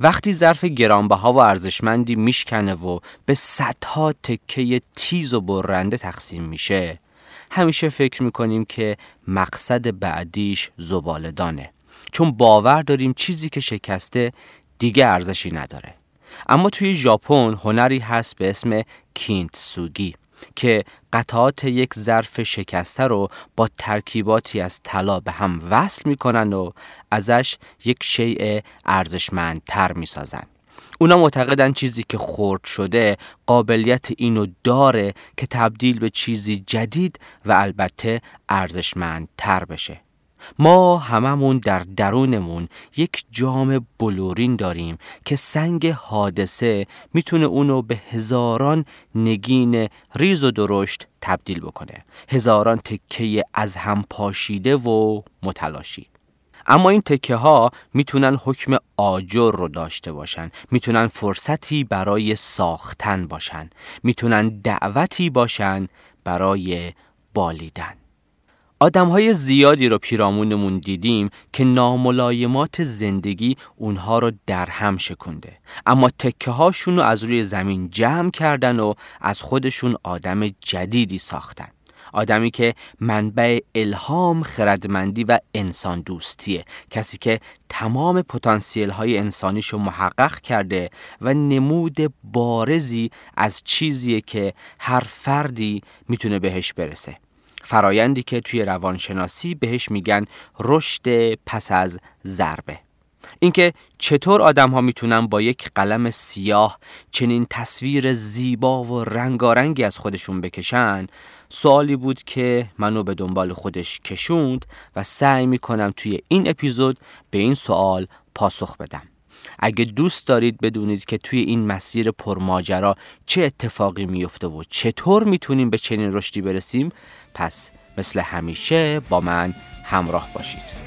وقتی ظرف گرانبها و ارزشمندی میشکنه و به صدها تکه تیز و برنده تقسیم میشه همیشه فکر می‌کنیم که مقصد بعدیش زبالدانه چون باور داریم چیزی که شکسته دیگه ارزشی نداره. اما توی ژاپن هنری هست به اسم کینتسوگی. که قطعات یک ظرف شکسته رو با ترکیباتی از طلا به هم وصل می‌کنن و ازش یک شیء ارزشمندتر می‌سازن اونا معتقدن چیزی که خرد شده قابلیت اینو داره که تبدیل به چیزی جدید و البته ارزشمندتر بشه. ما هممون در درونمون یک جام بلورین داریم که سنگ حادثه می‌تونه اونو به هزاران نگین ریز و درشت تبدیل بکنه. هزاران تکه از هم پاشیده و متلاشی. اما این تکه ها می‌تونن حکم آجر رو داشته باشن. می‌تونن فرصتی برای ساختن باشن. می‌تونن دعوتی باشن برای بالیدن. آدم های زیادی رو پیرامونمون دیدیم که ناملایمات زندگی اونها رو در هم شکنده. اما تکه هاشون رو از روی زمین جمع کردن و از خودشون آدم جدیدی ساختن. آدمی که منبع الهام خردمندی و انسان دوستیه. کسی که تمام پتانسیل های انسانیشو محقق کرده و نمود بارزی از چیزیه که هر فردی می‌تونه بهش برسه. فرایندی که توی روانشناسی بهش میگن رشد پس از ضربه. اینکه چطور آدم ها می‌تونن با یک قلم سیاه چنین تصویر زیبا و رنگارنگی از خودشون بکشن سوالی بود که منو به دنبال خودش کشوند و سعی می‌کنم توی این اپیزود به این سوال پاسخ بدم. اگه دوست دارید بدونید که توی این مسیر پرماجرا چه اتفاقی میفته و چطور می‌تونیم به چنین رشدی برسیم پس مثل همیشه با من همراه باشید.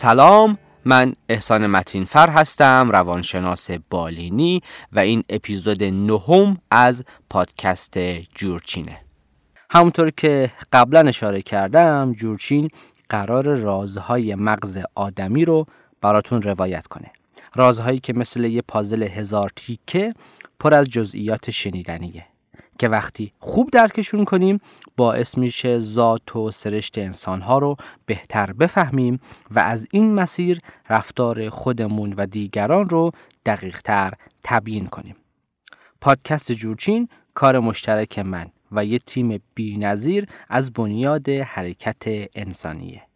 سلام من احسان متینفر هستم روانشناس بالینی و این اپیزود نهم از پادکست جورچینه. همونطور که قبلا اشاره کردم جورچین قرار رازهای مغز آدمی رو براتون روایت کنه. رازهایی که مثل یه پازل هزار تیکه پر از جزئیات شنیدنیه. که وقتی خوب درکشون کنیم باعث میشه ذات و سرشت انسانها رو بهتر بفهمیم و از این مسیر رفتار خودمون و دیگران رو دقیقتر تبیین کنیم. پادکست جورچین کار مشترک من و یه تیم بینظیر از بنیاد حرکت انسانیه.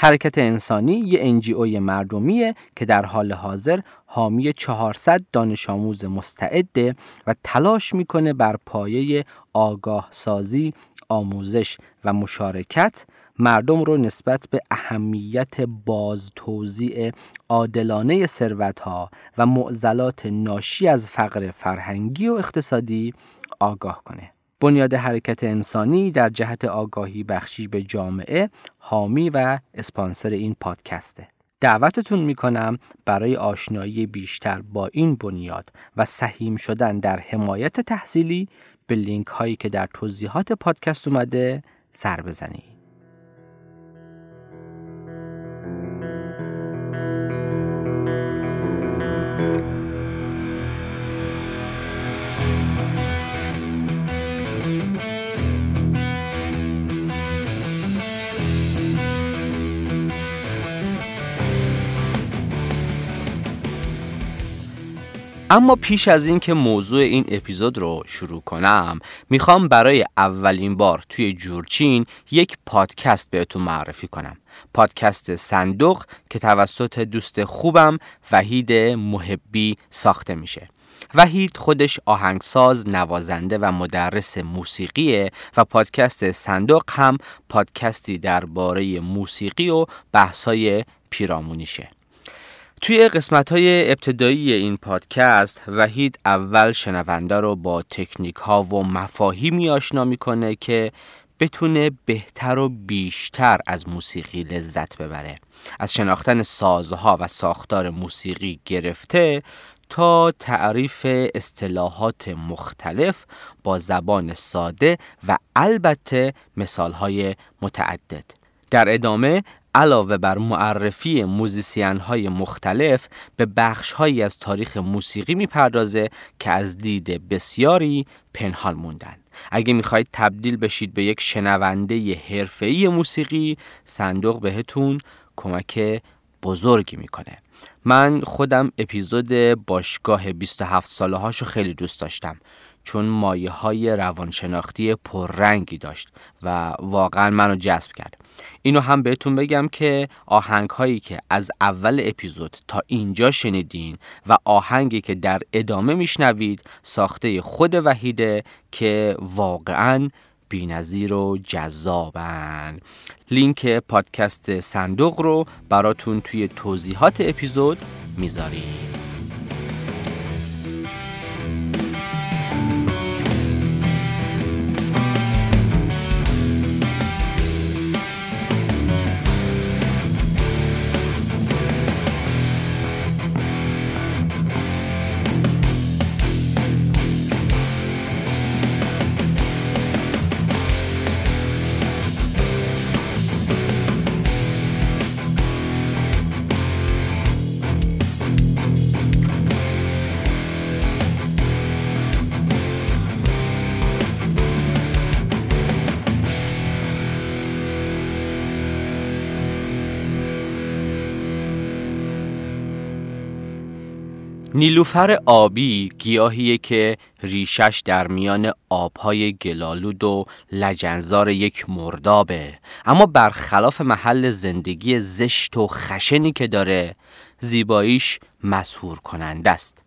حرکت انسانی یه انجی مردمیه که در حال حاضر حامی 400 دانش آموز مستعده و تلاش می‌کنه بر پایه آگاه سازی، آموزش و مشارکت مردم رو نسبت به اهمیت باز توزیع عادلانه ثروتها و معضلات ناشی از فقر فرهنگی و اقتصادی آگاه کنه. بنیاد حرکت انسانی در جهت آگاهی بخشی به جامعه حامی و اسپانسر این پادکسته. دعوتتون می‌کنم برای آشنایی بیشتر با این بنیاد و سهیم شدن در حمایت تحصیلی به لینک هایی که در توضیحات پادکست اومده سر بزنید. اما پیش از اینکه موضوع این اپیزود رو شروع کنم می‌خوام برای اولین بار توی جورچین یک پادکست بهتون معرفی کنم. پادکست صندوق که توسط دوست خوبم وحید محبی ساخته میشه. وحید خودش آهنگساز، نوازنده و مدرس موسیقیه و پادکست صندوق هم پادکستی درباره موسیقی و بحث‌های پیرامونیشه. توی قسمت های ابتدایی این پادکست وحید اول شنونده رو با تکنیک ها و مفاهیمی آشنا می‌کنه که بتونه بهتر و بیشتر از موسیقی لذت ببره. از شناختن سازها و ساختار موسیقی گرفته تا تعریف اصطلاحات مختلف با زبان ساده و البته مثالهای متعدد. در ادامه علاوه بر معرفی موزیسین های مختلف به بخش هایی از تاریخ موسیقی می‌پردازه که از دید بسیاری پنهان موندن اگه می‌خواید تبدیل بشید به یک شنونده حرفه‌ای موسیقی صندوق بهتون کمک بزرگی می‌کنه. من خودم اپیزود باشگاه 27 ساله هاشو خیلی دوست داشتم. چون مایه های روانشناختی پررنگی داشت و واقعا منو جذب کرد. اینو هم بهتون بگم که آهنگ هایی که از اول اپیزود تا اینجا شنیدین و آهنگی که در ادامه میشنوید ساخته خود وحیده که واقعا بینظیر و جذابن. لینک پادکست صندوق رو براتون توی توضیحات اپیزود می‌ذاریم. نیلوفر آبی گیاهیه که ریشش در میان آبهای گلالود و لجنزار یک مردابه. اما برخلاف محل زندگی زشت و خشنی که داره زیباییش مسهور کننده است.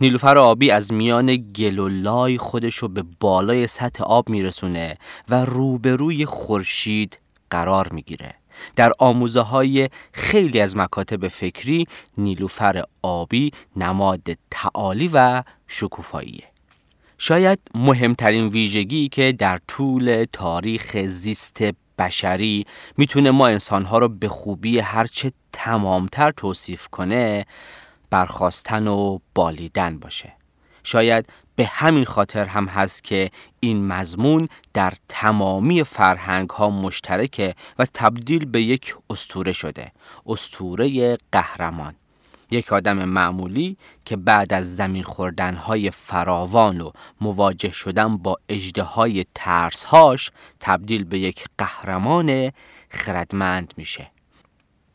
نیلوفر آبی از میان گلولای خودشو به بالای سطح آب میرسونه و روبروی خورشید قرار می‌گیره. در آموزه های خیلی از مکاتب فکری نیلوفر آبی نماد تعالی و شکوفاییه شاید مهمترین ویژگی که در طول تاریخ زیست بشری می‌تونه ما انسانها رو به خوبی هرچه تمامتر توصیف کنه برخواستن و بالیدن باشه. شاید به همین خاطر هم هست که این مضمون در تمامی فرهنگ ها مشترکه و تبدیل به یک استوره شده استوره قهرمان. یک آدم معمولی که بعد از زمین خوردن های فراوان و مواجه شدن با اجده های ترسهاش تبدیل به یک قهرمان خردمند میشه.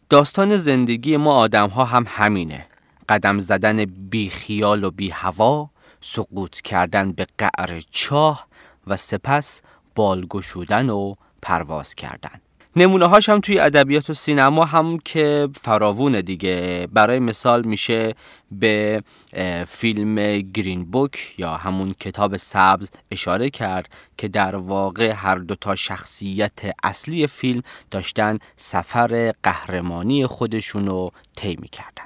داستان زندگی ما آدم ها هم همینه. قدم زدن بی خیال و بی هوا سقوط کردن به قعر چاه و سپس بالگشودن و پرواز کردن. نمونه هاش هم توی ادبیات و سینما هم که فراوونه دیگه. برای مثال میشه به فیلم گرین بوک یا همون کتاب سبز اشاره کرد که در واقع هر دو تا شخصیت اصلی فیلم داشتن سفر قهرمانی خودشون رو طی کردن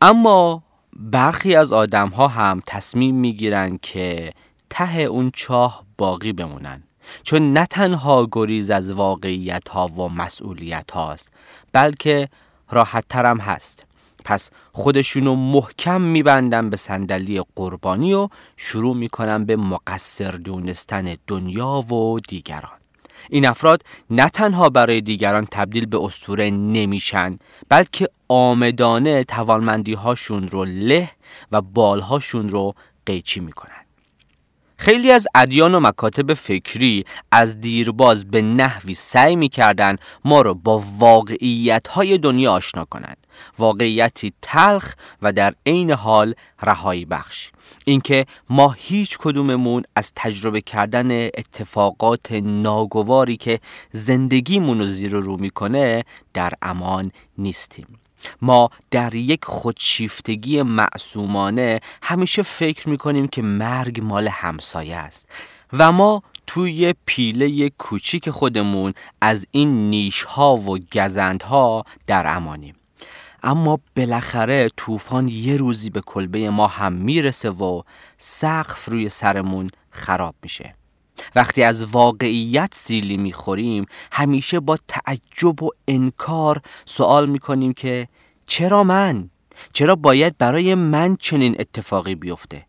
اما برخی از آدم ها هم تصمیم می‌گیرن که ته اون چاه باقی بمونن. چون نه تنها گریز از واقعیت ها و مسئولیت هاست بلکه راحت ترم هست. پس خودشونو محکم میبندن به صندلی قربانی و شروع می‌کنن به مقصر دونستن دنیا و دیگران. این افراد نه تنها برای دیگران تبدیل به استوره نمیشن بلکه آمدانه توانمندی هاشون رو له و بالهاشون رو قیچی می‌کنن. خیلی از ادیان و مکاتب فکری از دیرباز به نحوی سعی می‌کردن ما رو با واقعیت های دنیا آشنا کنند. واقعیتی تلخ و در عین حال رهایی بخش. اینکه ما هیچ کدوممون از تجربه کردن اتفاقات ناگواری که زندگیمون رو زیر رو می‌کنه در امان نیستیم. ما در یک خودشیفتگی معصومانه همیشه فکر می‌کنیم که مرگ مال همسایه است و ما توی پیله کوچیک خودمون از این نیش ها و گزند ها در امانیم. اما بالاخره طوفان یه روزی به کلبه ما هم می‌رسه و سقف روی سرمون خراب میشه. وقتی از واقعیت سیلی می‌خوریم همیشه با تعجب و انکار سوال می‌کنیم که چرا من؟ چرا باید برای من چنین اتفاقی بیفته؟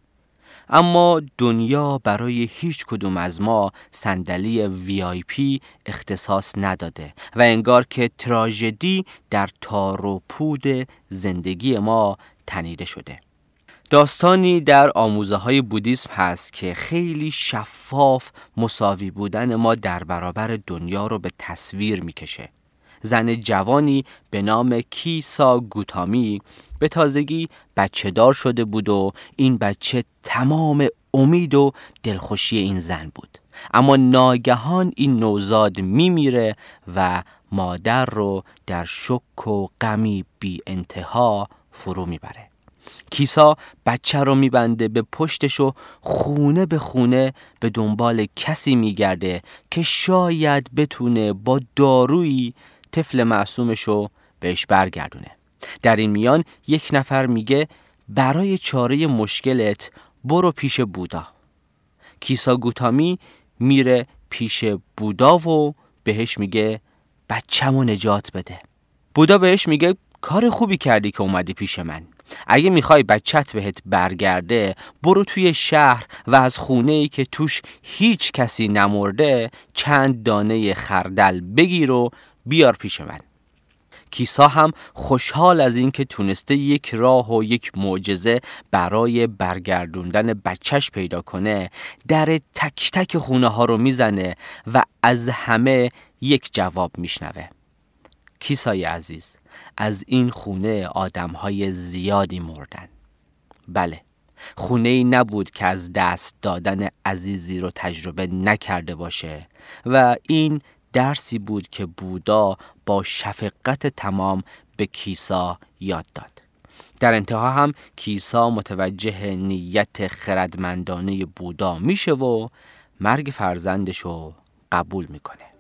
اما دنیا برای هیچ کدوم از ما صندلی وی آی پی اختصاص نداده و انگار که تراژدی در تار و پود زندگی ما تنیده شده داستانی در آموزه های بودیسم هست که خیلی شفاف مساوی بودن ما در برابر دنیا رو به تصویر می‌کشه. زن جوانی به نام کیسا گوتامی به تازگی بچه دار شده بود و این بچه تمام امید و دلخوشی این زن بود. اما ناگهان این نوزاد میمیره و مادر رو در شک و غمی بی انتها فرو می‌بره. کیسا بچه رو میبنده به پشتش و خونه به خونه به دنبال کسی میگرده که شاید بتونه با دارویی طفل معصومش رو بهش برگردونه. در این میان یک نفر میگه برای چاره مشکلت برو پیش بودا. کیسا گوتامی میره پیش بودا و بهش میگه بچه‌مو نجات بده. بودا بهش میگه کار خوبی کردی که اومدی پیش من. اگه می‌خوای بچت بهت برگرده برو توی شهر و از خونه ای که توش هیچ کسی نمرده چند دانه خردل بگیر و بیار پیش من. کیسا هم خوشحال از اینکه تونسته یک راه و یک معجزه برای برگردوندن بچهش پیدا کنه در تک تک خونه ها رو می‌زنه و از همه یک جواب میشنوه. کیسای عزیز از این خونه آدم های زیادی مردن. بله خونه ای نبود که از دست دادن عزیزی رو تجربه نکرده باشه و این درسی بود که بودا با شفقت تمام به کیسا یاد داد. در انتها هم کیسا متوجه نیت خردمندانه بودا میشه و مرگ فرزندش رو قبول می‌کنه.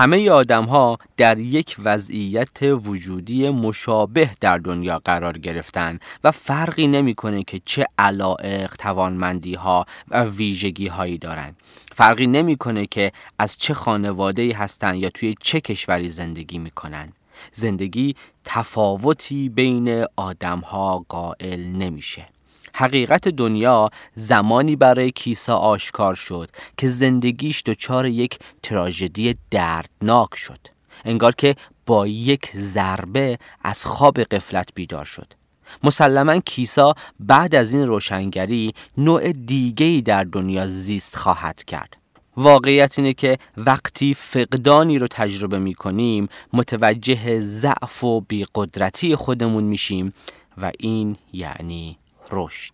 همه آدم ها در یک وضعیت وجودی مشابه در دنیا قرار گرفتن و فرقی نمی‌کنه که چه علائق، توانمندی ها و ویژگی هایی دارن. فرقی نمی‌کنه که از چه خانواده هستن یا توی چه کشوری زندگی می‌کنن. زندگی تفاوتی بین آدم ها قائل نمیشه. حقیقت دنیا زمانی برای کیسا آشکار شد که زندگیش دچار یک تراژدی دردناک شد. انگار که با یک ضربه از خواب قفلت بیدار شد. مسلما کیسا بعد از این روشنگری نوع دیگهی در دنیا زیست خواهد کرد. واقعیت اینه که وقتی فقدانی رو تجربه می کنیم متوجه ضعف و بیقدرتی خودمون میشیم و این یعنی رشد.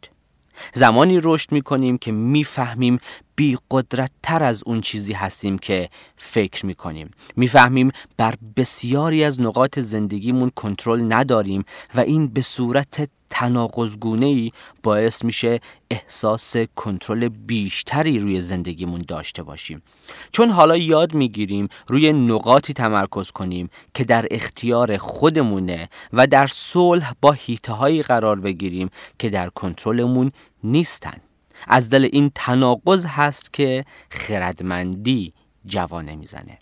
زمانی رشد می کنیم که می‌فهمیم بی قدرت تر از اون چیزی هستیم که فکر می کنیم می‌فهمیم بر بسیاری از نقاط زندگیمون کنترل نداریم و این به صورت تناقضگونه ای باعث میشه احساس کنترل بیشتری روی زندگیمون داشته باشیم. چون حالا یاد می‌گیریم روی نقاطی تمرکز کنیم که در اختیار خودمونه و در صلح با هیته قرار بگیریم که در کنترلمون نیستن. از دل این تناقض هست که خردمندی جوانه می‌زنه.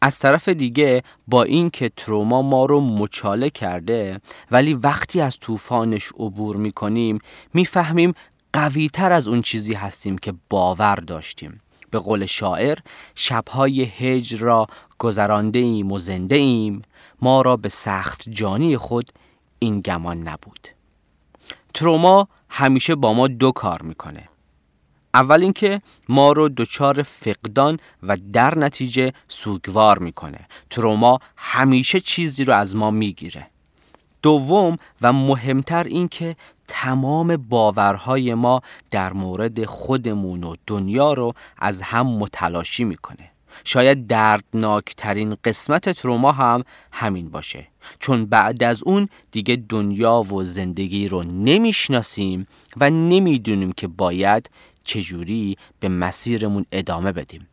از طرف دیگه با اینکه تروما ما رو مچاله کرده ولی وقتی از طوفانش عبور می‌کنیم می‌فهمیم قوی تر از اون چیزی هستیم که باور داشتیم. به قول شاعر شبهای هجر را گذرانده ایم و زنده ایم ما را به سخت جانی خود این گمان نبود. تروما همیشه با ما دو کار می‌کنه. اول اینکه ما رو دچار فقدان و در نتیجه سوگوار می‌کنه. تروما همیشه چیزی رو از ما می‌گیره. دوم و مهمتر اینکه تمام باورهای ما در مورد خودمون و دنیا رو از هم متلاشی می‌کنه. شاید دردناکترین قسمت تروما هم همین باشه. چون بعد از اون دیگه دنیا و زندگی رو نمی‌شناسیم و نمی‌دونیم که باید چجوری به مسیرمون ادامه بدیم.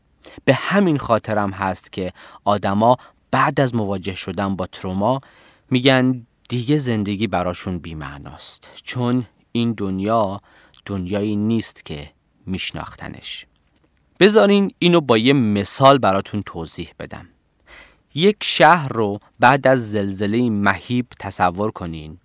به همین خاطرم هست که آدما بعد از مواجه شدن با تروما میگن دیگه زندگی براشون بیمعناست. چون این دنیا دنیایی نیست که میشناختنش. بذارین اینو با یه مثال براتون توضیح بدم. یک شهر رو بعد از زلزله مهیب تصور کنین.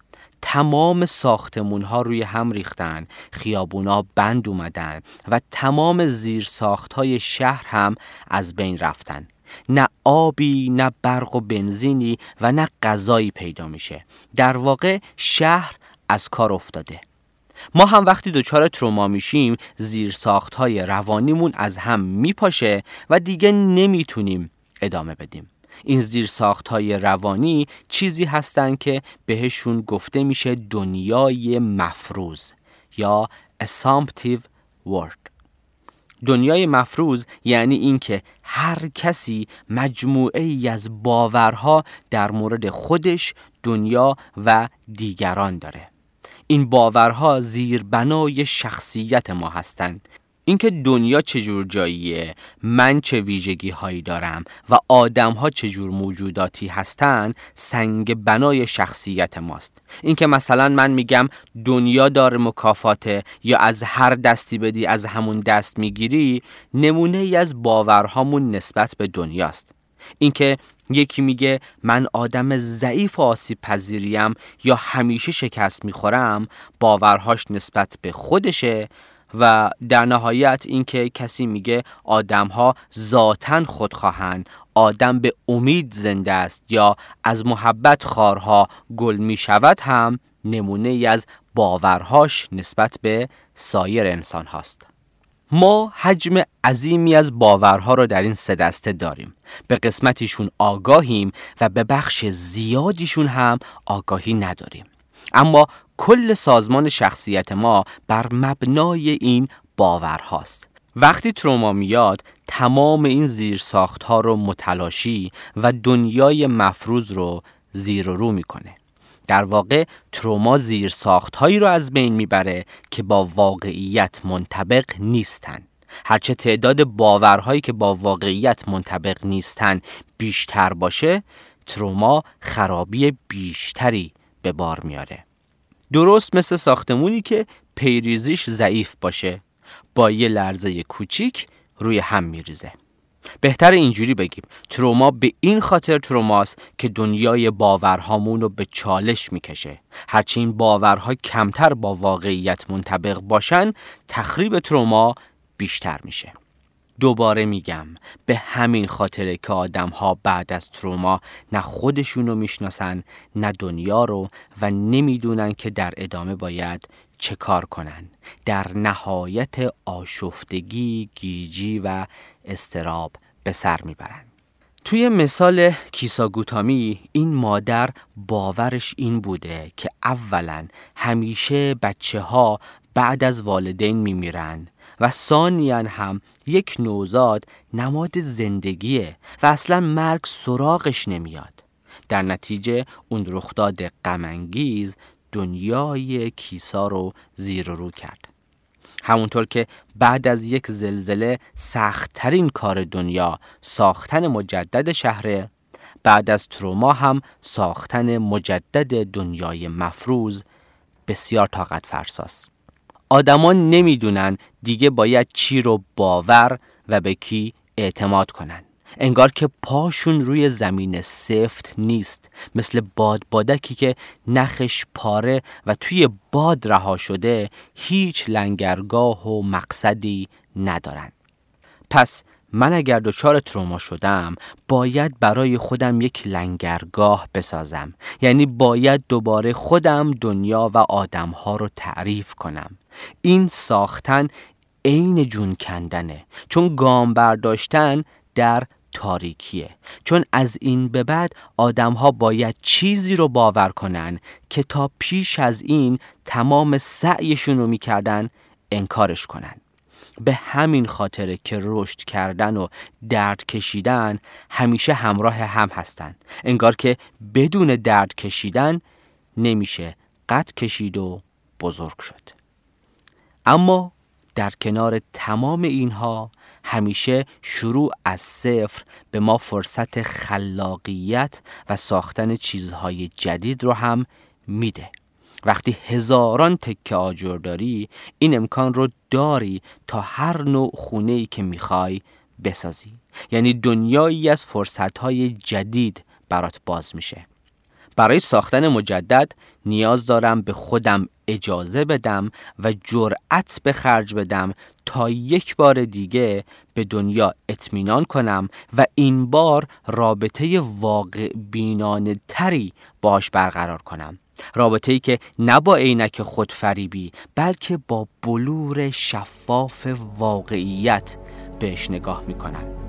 تمام ساختمون ها روی هم ریختن خیابونا بند اومدن و تمام زیر ساخت های شهر هم از بین رفتن. نه آبی نه برق و بنزینی و نه غذایی پیدا میشه. در واقع شهر از کار افتاده. ما هم وقتی دچار تروما میشیم زیر ساخت های روانیمون از هم میپاشه و دیگه نمی‌تونیم ادامه بدیم. این زیر ساخت های روانی چیزی هستند که بهشون گفته میشه دنیای مفروض یا assumptive world. دنیای مفروض یعنی اینکه هر کسی مجموعه ای از باورها در مورد خودش دنیا و دیگران داره. این باورها زیربنای شخصیت ما هستند. اینکه دنیا چجور جاییه من چه ویژگی هایی دارم و آدم ها چجور موجوداتی هستند سنگ بنای شخصیت ماست. اینکه مثلا من میگم دنیا دار مکافاته یا از هر دستی بدی از همون دست می‌گیری نمونه ای از باورهامون نسبت به دنیاست. اینکه یکی میگه من آدم ضعیف و آسیب پذیریم یا همیشه شکست می‌خورم باورهاش نسبت به خودشه و در نهایت اینکه کسی میگه آدمها ذاتا خودخواهند آدم به امید زنده است یا از محبت خارها گل می شود هم نمونه ای از باورهاش نسبت به سایر انسان هاست. ما حجم عظیمی از باورها را در این سه دسته داریم. به قسمتیشون آگاهیم و به بخش زیادیشون هم آگاهی نداریم. اما کل سازمان شخصیت ما بر مبنای این باور هاست وقتی تروما میاد تمام این زیر ساخت ها رو متلاشی و دنیای مفروض رو زیر و رو می‌کنه. در واقع تروما زیر ساخت هایی رو از بین می‌بره که با واقعیت منطبق نیستن. هرچه تعداد باورهایی که با واقعیت منطبق نیستن بیشتر باشه تروما خرابی بیشتری به بار میاره درست مثل ساختمونی که پیریزیش ضعیف باشه با یه لرزه کوچیک روی هم میریزه. بهتر اینجوری بگیم. تروما به این خاطر تروماست که دنیای باورهامون رو به چالش می‌کشه. هرچی این باورها کمتر با واقعیت منطبق باشن تخریب تروما بیشتر میشه. دوباره میگم به همین خاطره که آدم ها بعد از تروما نه خودشون رو می‌شناسن نه دنیا رو و نمی‌دونن که در ادامه باید چه کار کنن. در نهایت آشفتگی، گیجی و استراب به سر می‌برن توی مثال کیساگوتامی این مادر باورش این بوده که اولا همیشه بچه ها بعد از والدین میمیرن و ثانیا هم یک نوزاد نماد زندگیه و اصلا مرگ سراغش نمیاد. در نتیجه اون رخداد غمانگیز دنیای کیسا رو زیر رو کرد. همونطور که بعد از یک زلزله سختترین کار دنیا ساختن مجدد شهره بعد از تروما هم ساختن مجدد دنیای مفروض بسیار طاقت فرساست آدما نمی‌دونن دیگه باید چی رو باور و به کی اعتماد کنن. انگار که پاشون روی زمین سفت نیست مثل باد بادکی که نخش پاره و توی باد رها شده هیچ لنگرگاه و مقصدی ندارن. پس من اگر دچار تروما شدم باید برای خودم یک لنگرگاه بسازم. یعنی باید دوباره خودم دنیا و آدمها رو تعریف کنم. این ساختن عین جون کندنه. چون گام برداشتن در تاریکیه. چون از این به بعد آدم ها باید چیزی رو باور کنن که تا پیش از این تمام سعیشون رو می‌کردن انکارش کنن. به همین خاطره که رشد کردن و درد کشیدن همیشه همراه هم هستن. انگار که بدون درد کشیدن نمیشه قد کشید و بزرگ شد. اما در کنار تمام اینها همیشه شروع از صفر به ما فرصت خلاقیت و ساختن چیزهای جدید رو هم میده. وقتی هزاران تکه آجر داری این امکان رو داری تا هر نوع خونه ای که می‌خوای بسازی. یعنی دنیایی از فرصتهای جدید برات باز میشه. برای ساختن مجدد نیاز دارم به خودم اجازه بدم و جرأت به خرج بدم تا یک بار دیگه به دنیا اطمینان کنم و این بار رابطه واقع بینانه تری باش برقرار کنم. رابطه ای که نه با عینک خودفریبی بلکه با بلور شفاف واقعیت بهش نگاه می‌کنم.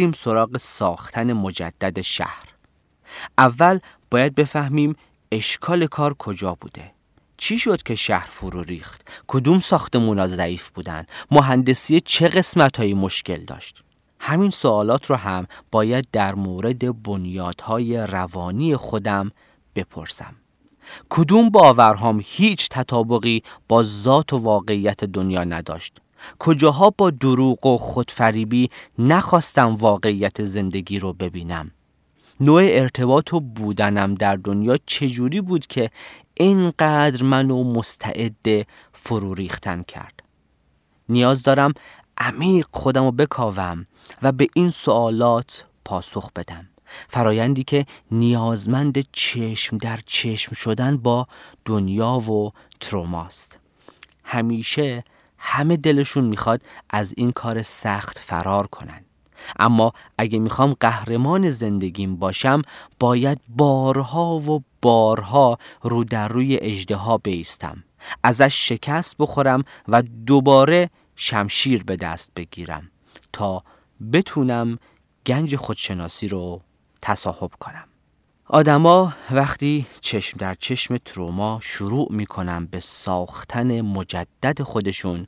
بریم سراغ ساختن مجدد شهر. اول باید بفهمیم اشکال کار کجا بوده. چی شد که شهر فرو ریخت؟ کدوم ساختمونا ضعیف بودن؟ مهندسی چه قسمت های مشکل داشت؟ همین سوالات رو هم باید در مورد بنیادهای روانی خودم بپرسم. کدوم باورهام هیچ تطابقی با ذات و واقعیت دنیا نداشت؟ کجاها با دروغ و خودفریبی نخواستم واقعیت زندگی رو ببینم؟ نوع ارتباط و بودنم در دنیا چجوری بود که اینقدر منو مستعد فرو ریختن کرد؟ نیاز دارم عمیق خودم رو بکاوم و به این سوالات پاسخ بدم. فرایندی که نیازمند چشم در چشم شدن با دنیا و تروماست. همیشه همه دلشون می‌خواد از این کار سخت فرار کنن. اما اگه می‌خوام قهرمان زندگیم باشم باید بارها و بارها رو در روی اجده ها بیستم. ازش شکست بخورم و دوباره شمشیر به دست بگیرم تا بتونم گنج خودشناسی رو تصاحب کنم. آدما وقتی چشم در چشم تروما شروع می‌کنن به ساختن مجدد خودشون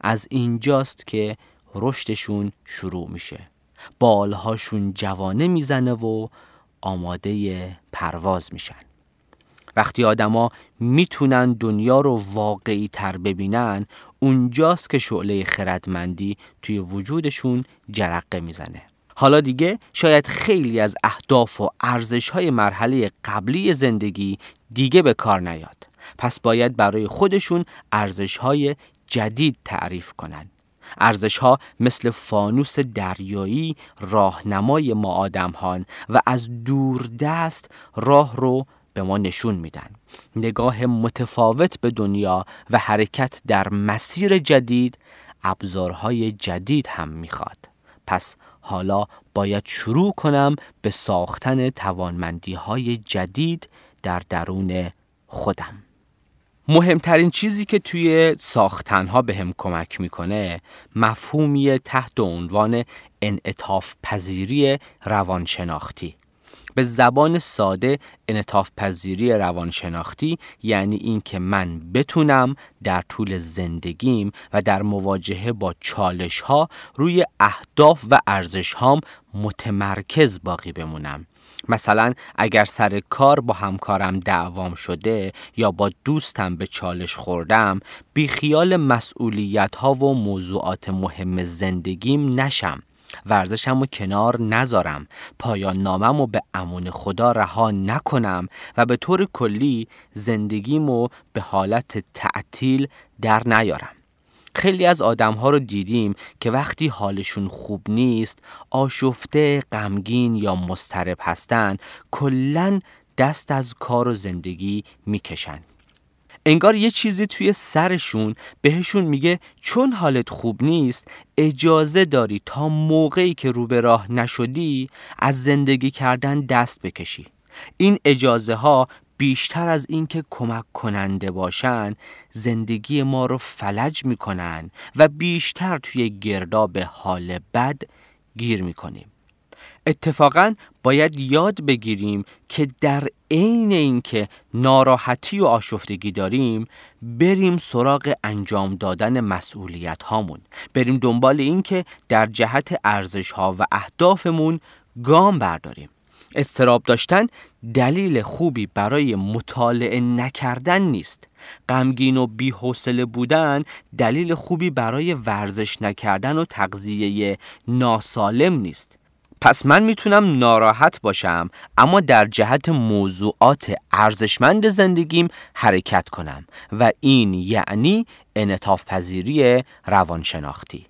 از اینجاست که رشدشون شروع میشه. بالهاشون جوانه می‌زنه و آماده پرواز میشن. وقتی آدما می‌تونن دنیا رو واقعی تر ببینن اونجاست که شعله خردمندی توی وجودشون جرقه می‌زنه. حالا دیگه شاید خیلی از اهداف و ارزش های مرحله قبلی زندگی دیگه به کار نیاد. پس باید برای خودشون ارزش های جدید تعریف کنند ارزش ها مثل فانوس دریایی راهنمای ما آدم و از دور دست راه رو به ما نشون میدن. نگاه متفاوت به دنیا و حرکت در مسیر جدید ابزارهای جدید هم می‌خواد. پس حالا باید شروع کنم به ساختن توانمندی های جدید در درون خودم. مهمترین چیزی که توی ساختنها به هم کمک می‌کنه مفهومی تحت عنوان انعطاف پذیری روانشناختی. به زبان ساده انطاف پذیری روانشناختی یعنی اینکه من بتونم در طول زندگیم و در مواجهه با چالش ها روی اهداف و ارزش هام متمرکز باقی بمونم. مثلا اگر سر کار با همکارم دعوام شده یا با دوستم به چالش خوردم بی خیال مسئولیت ها و موضوعات مهم زندگیم نشم. ورزشم رو کنار نذارم. پایان نامم به امون خدا رها نکنم و به طور کلی زندگیمو به حالت تعطیل در نیارم. خیلی از آدم ها رو دیدیم که وقتی حالشون خوب نیست آشفته غمگین یا مضطرب هستن کلا دست از کار و زندگی می‌کشن. انگار یه چیزی توی سرشون بهشون میگه چون حالت خوب نیست اجازه داری تا موقعی که رو به راه نشدی از زندگی کردن دست بکشی. این اجازه ها بیشتر از اینکه کمک کننده باشن زندگی ما رو فلج می‌کنن و بیشتر توی گرداب حال بد گیر می‌کنیم. اتفاقا باید یاد بگیریم که در عین اینکه ناراحتی و آشفتگی داریم بریم سراغ انجام دادن مسئولیت هامون بریم دنبال اینکه در جهت ارزش ها و اهدافمون گام برداریم. استراب داشتن دلیل خوبی برای مطالعه نکردن نیست. غمگین و بیحوصله بودن دلیل خوبی برای ورزش نکردن و تغذیه ناسالم نیست. پس من می‌تونم ناراحت باشم اما در جهت موضوعات ارزشمند زندگیم حرکت کنم و این یعنی انطاف پذیری روانشناختی.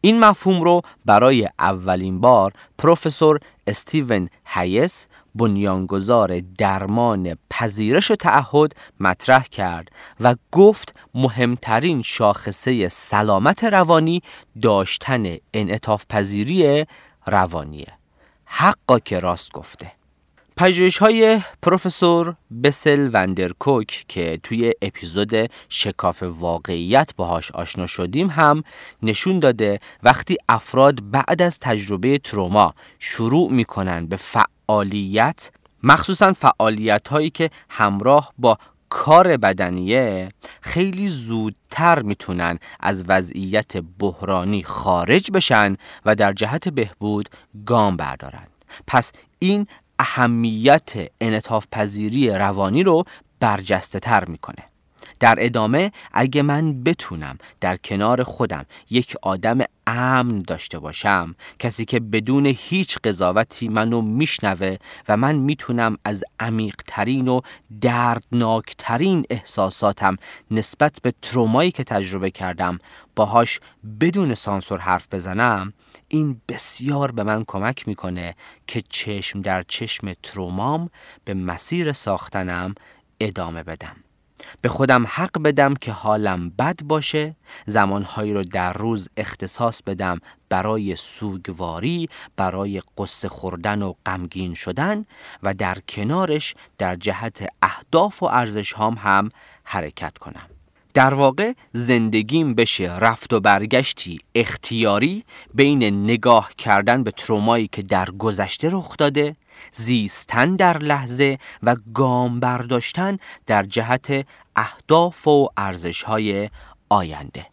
این مفهوم رو برای اولین بار پروفسور استیون هیس بنیانگذار درمان پذیرش و تعهد مطرح کرد و گفت مهمترین شاخصه سلامت روانی داشتن انعطاف پذیری روانیه. حقا که راست گفته. پژوهش های پروفسور بسل وندرکوک که توی اپیزود شکاف واقعیت باهاش آشنا شدیم هم نشون داده وقتی افراد بعد از تجربه تروما شروع می‌کنن به فعالیت مخصوصا فعالیت هایی که همراه با کار بدنیه خیلی زودتر می‌تونن از وضعیت بحرانی خارج بشن و در جهت بهبود گام بردارن. پس این اهمیت انطاف پذیری روانی رو برجسته تر می‌کنه. در ادامه اگه من بتونم در کنار خودم یک آدم امن داشته باشم کسی که بدون هیچ قضاوتی منو میشنوه و من می‌تونم از عمیقترین و دردناکترین احساساتم نسبت به ترومایی که تجربه کردم باهاش بدون سانسور حرف بزنم این بسیار به من کمک می‌کنه که چشم در چشم ترومام به مسیر ساختنم ادامه بدم. به خودم حق بدم که حالم بد باشه زمانهایی رو در روز اختصاص بدم برای سوگواری برای قصه خوردن و غمگین شدن و در کنارش در جهت اهداف و ارزش هم, هم حرکت کنم. در واقع زندگیم بشه رفت و برگشتی اختیاری بین نگاه کردن به ترومایی که در گذشته رخ داده زیستن در لحظه و گام برداشتن در جهت اهداف و ارزشهای آینده.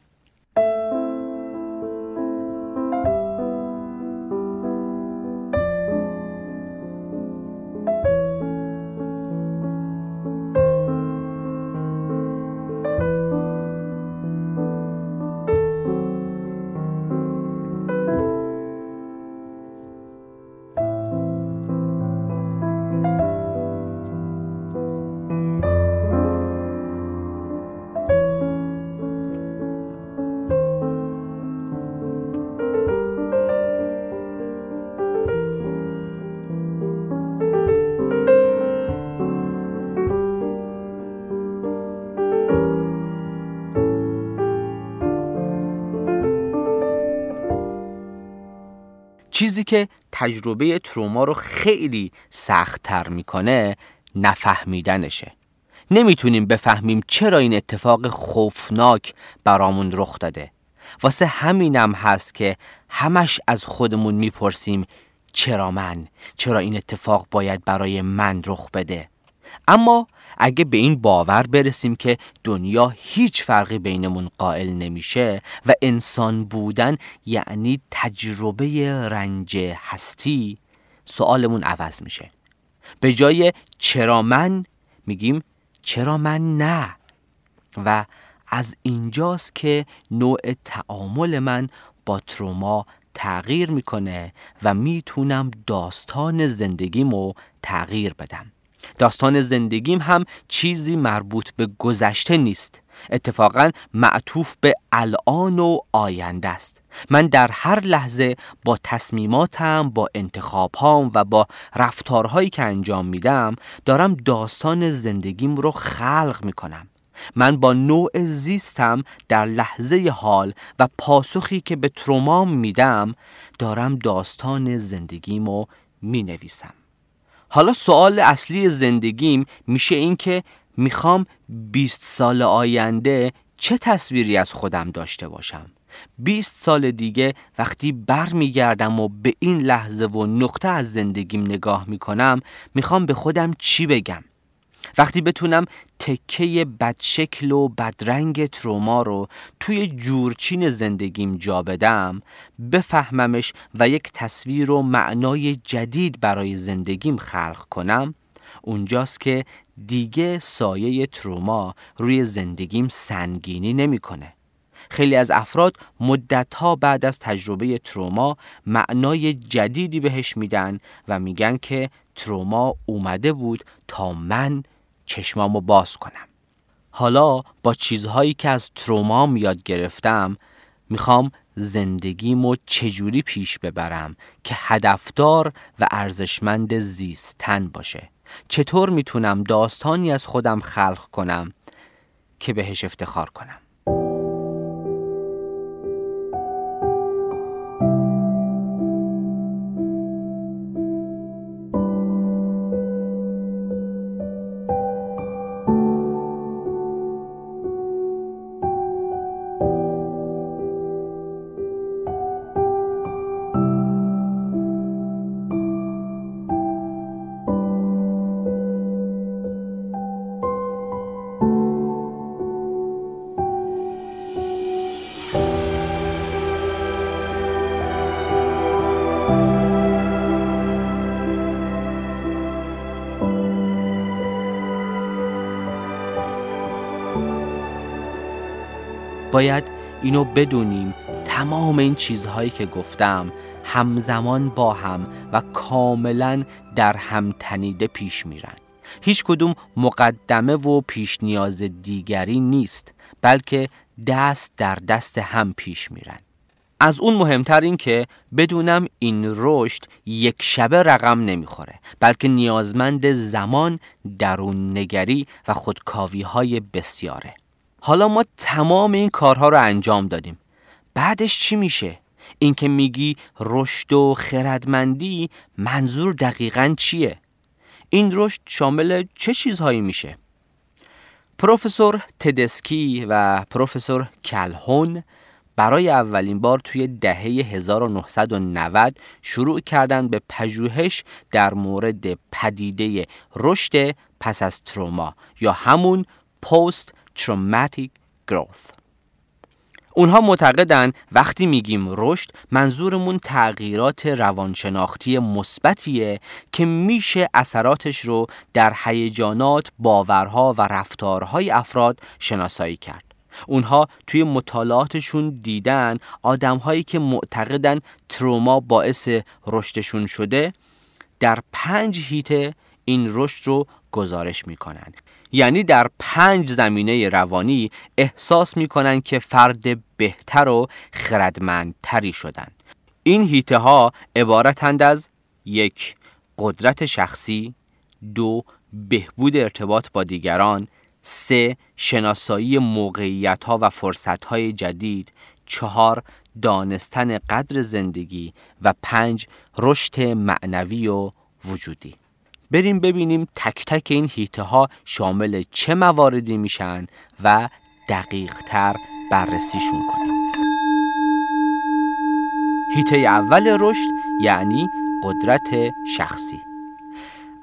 که تجربه تروما رو خیلی سختتر می‌کنه نفهمیدنشه نمی‌تونیم بفهمیم چرا این اتفاق خوفناک برامون رخ داده واسه همینم هست که همش از خودمون می‌پرسیم چرا من؟ چرا این اتفاق باید برای من رخ بده؟ اما اگه به این باور برسیم که دنیا هیچ فرقی بینمون قائل نمیشه و انسان بودن یعنی تجربه رنج هستی سوالمون عوض میشه. به جای چرا من میگیم چرا من نه؟ و از اینجاست که نوع تعامل من با تروما تغییر می‌کنه و می‌تونم داستان زندگیمو تغییر بدم. داستان زندگیم هم چیزی مربوط به گذشته نیست. اتفاقا معطوف به الان و آینده است. من در هر لحظه با تصمیماتم با انتخابهام و با رفتارهایی که انجام میدم دارم داستان زندگیم رو خلق می‌کنم. من با نوع زیستم در لحظه حال و پاسخی که به ترومام میدم دارم داستان زندگیمو می نویسم حالا سوال اصلی زندگیم میشه این که می‌خوام 20 سال آینده چه تصویری از خودم داشته باشم؟ 20 سال دیگه وقتی بر میگردم و به این لحظه و نقطه از زندگیم نگاه می‌کنم می‌خوام به خودم چی بگم؟ وقتی بتونم تکه بدشکل و بدرنگ تروما رو توی جورچین زندگیم جا بدم بفهممش و یک تصویر و معنای جدید برای زندگیم خلق کنم اونجاست که دیگه سایه تروما روی زندگیم سنگینی نمی‌کنه. خیلی از افراد مدتها بعد از تجربه تروما معنای جدیدی بهش میدن و میگن که تروما اومده بود تا من چشمامو باز کنم. حالا با چیزهایی که از ترومام یاد گرفتم می‌خوام زندگیمو چجوری پیش ببرم که هدفدار و ارزشمند زیستن باشه؟ چطور می‌تونم داستانی از خودم خلق کنم که بهش افتخار کنم؟ باید اینو بدونیم. تمام این چیزهایی که گفتم همزمان با هم و کاملا در هم تنیده پیش میرن. هیچ کدوم مقدمه و پیش نیاز دیگری نیست بلکه دست در دست هم پیش میرن. از اون مهمتر این که بدونم این رشد یک شبه رقم نمی‌خوره بلکه نیازمند زمان درون نگری و خودکاوی های بسیاره. حالا ما تمام این کارها رو انجام دادیم بعدش چی میشه؟ اینکه میگی رشد و خردمندی منظور دقیقا چیه؟ این رشد شامل چه چیزهایی میشه؟ پروفسور تدسکی و پروفسور کلهون برای اولین بار توی دهه 1990 شروع کردن به پژوهش در مورد پدیده رشد پس از تروما یا همون پست traumatic growth اونها معتقدن وقتی میگیم رشد منظورمون تغییرات روانشناختی مثبتیه که میشه اثراتش رو در هیجانات، باورها و رفتارهای افراد شناسایی کرد. اونها توی مطالعاتشون دیدن آدمهایی که معتقدن تروما باعث رشدشون شده در پنج هیته این رشد رو گزارش می‌کنن یعنی در پنج زمینه روانی احساس می‌کنن که فرد بهتر و خردمندتری شدن این هیته ها عبارتند از یک قدرت شخصی دو بهبود ارتباط با دیگران سه شناسایی موقعیت ها و فرصت های جدید چهار دانستن قدر زندگی و پنج رشد معنوی و وجودی. بریم ببینیم تک تک این هیته ها شامل چه مواردی میشن و دقیق تر بررسیشون کنیم. هیته اول رشد یعنی قدرت شخصی.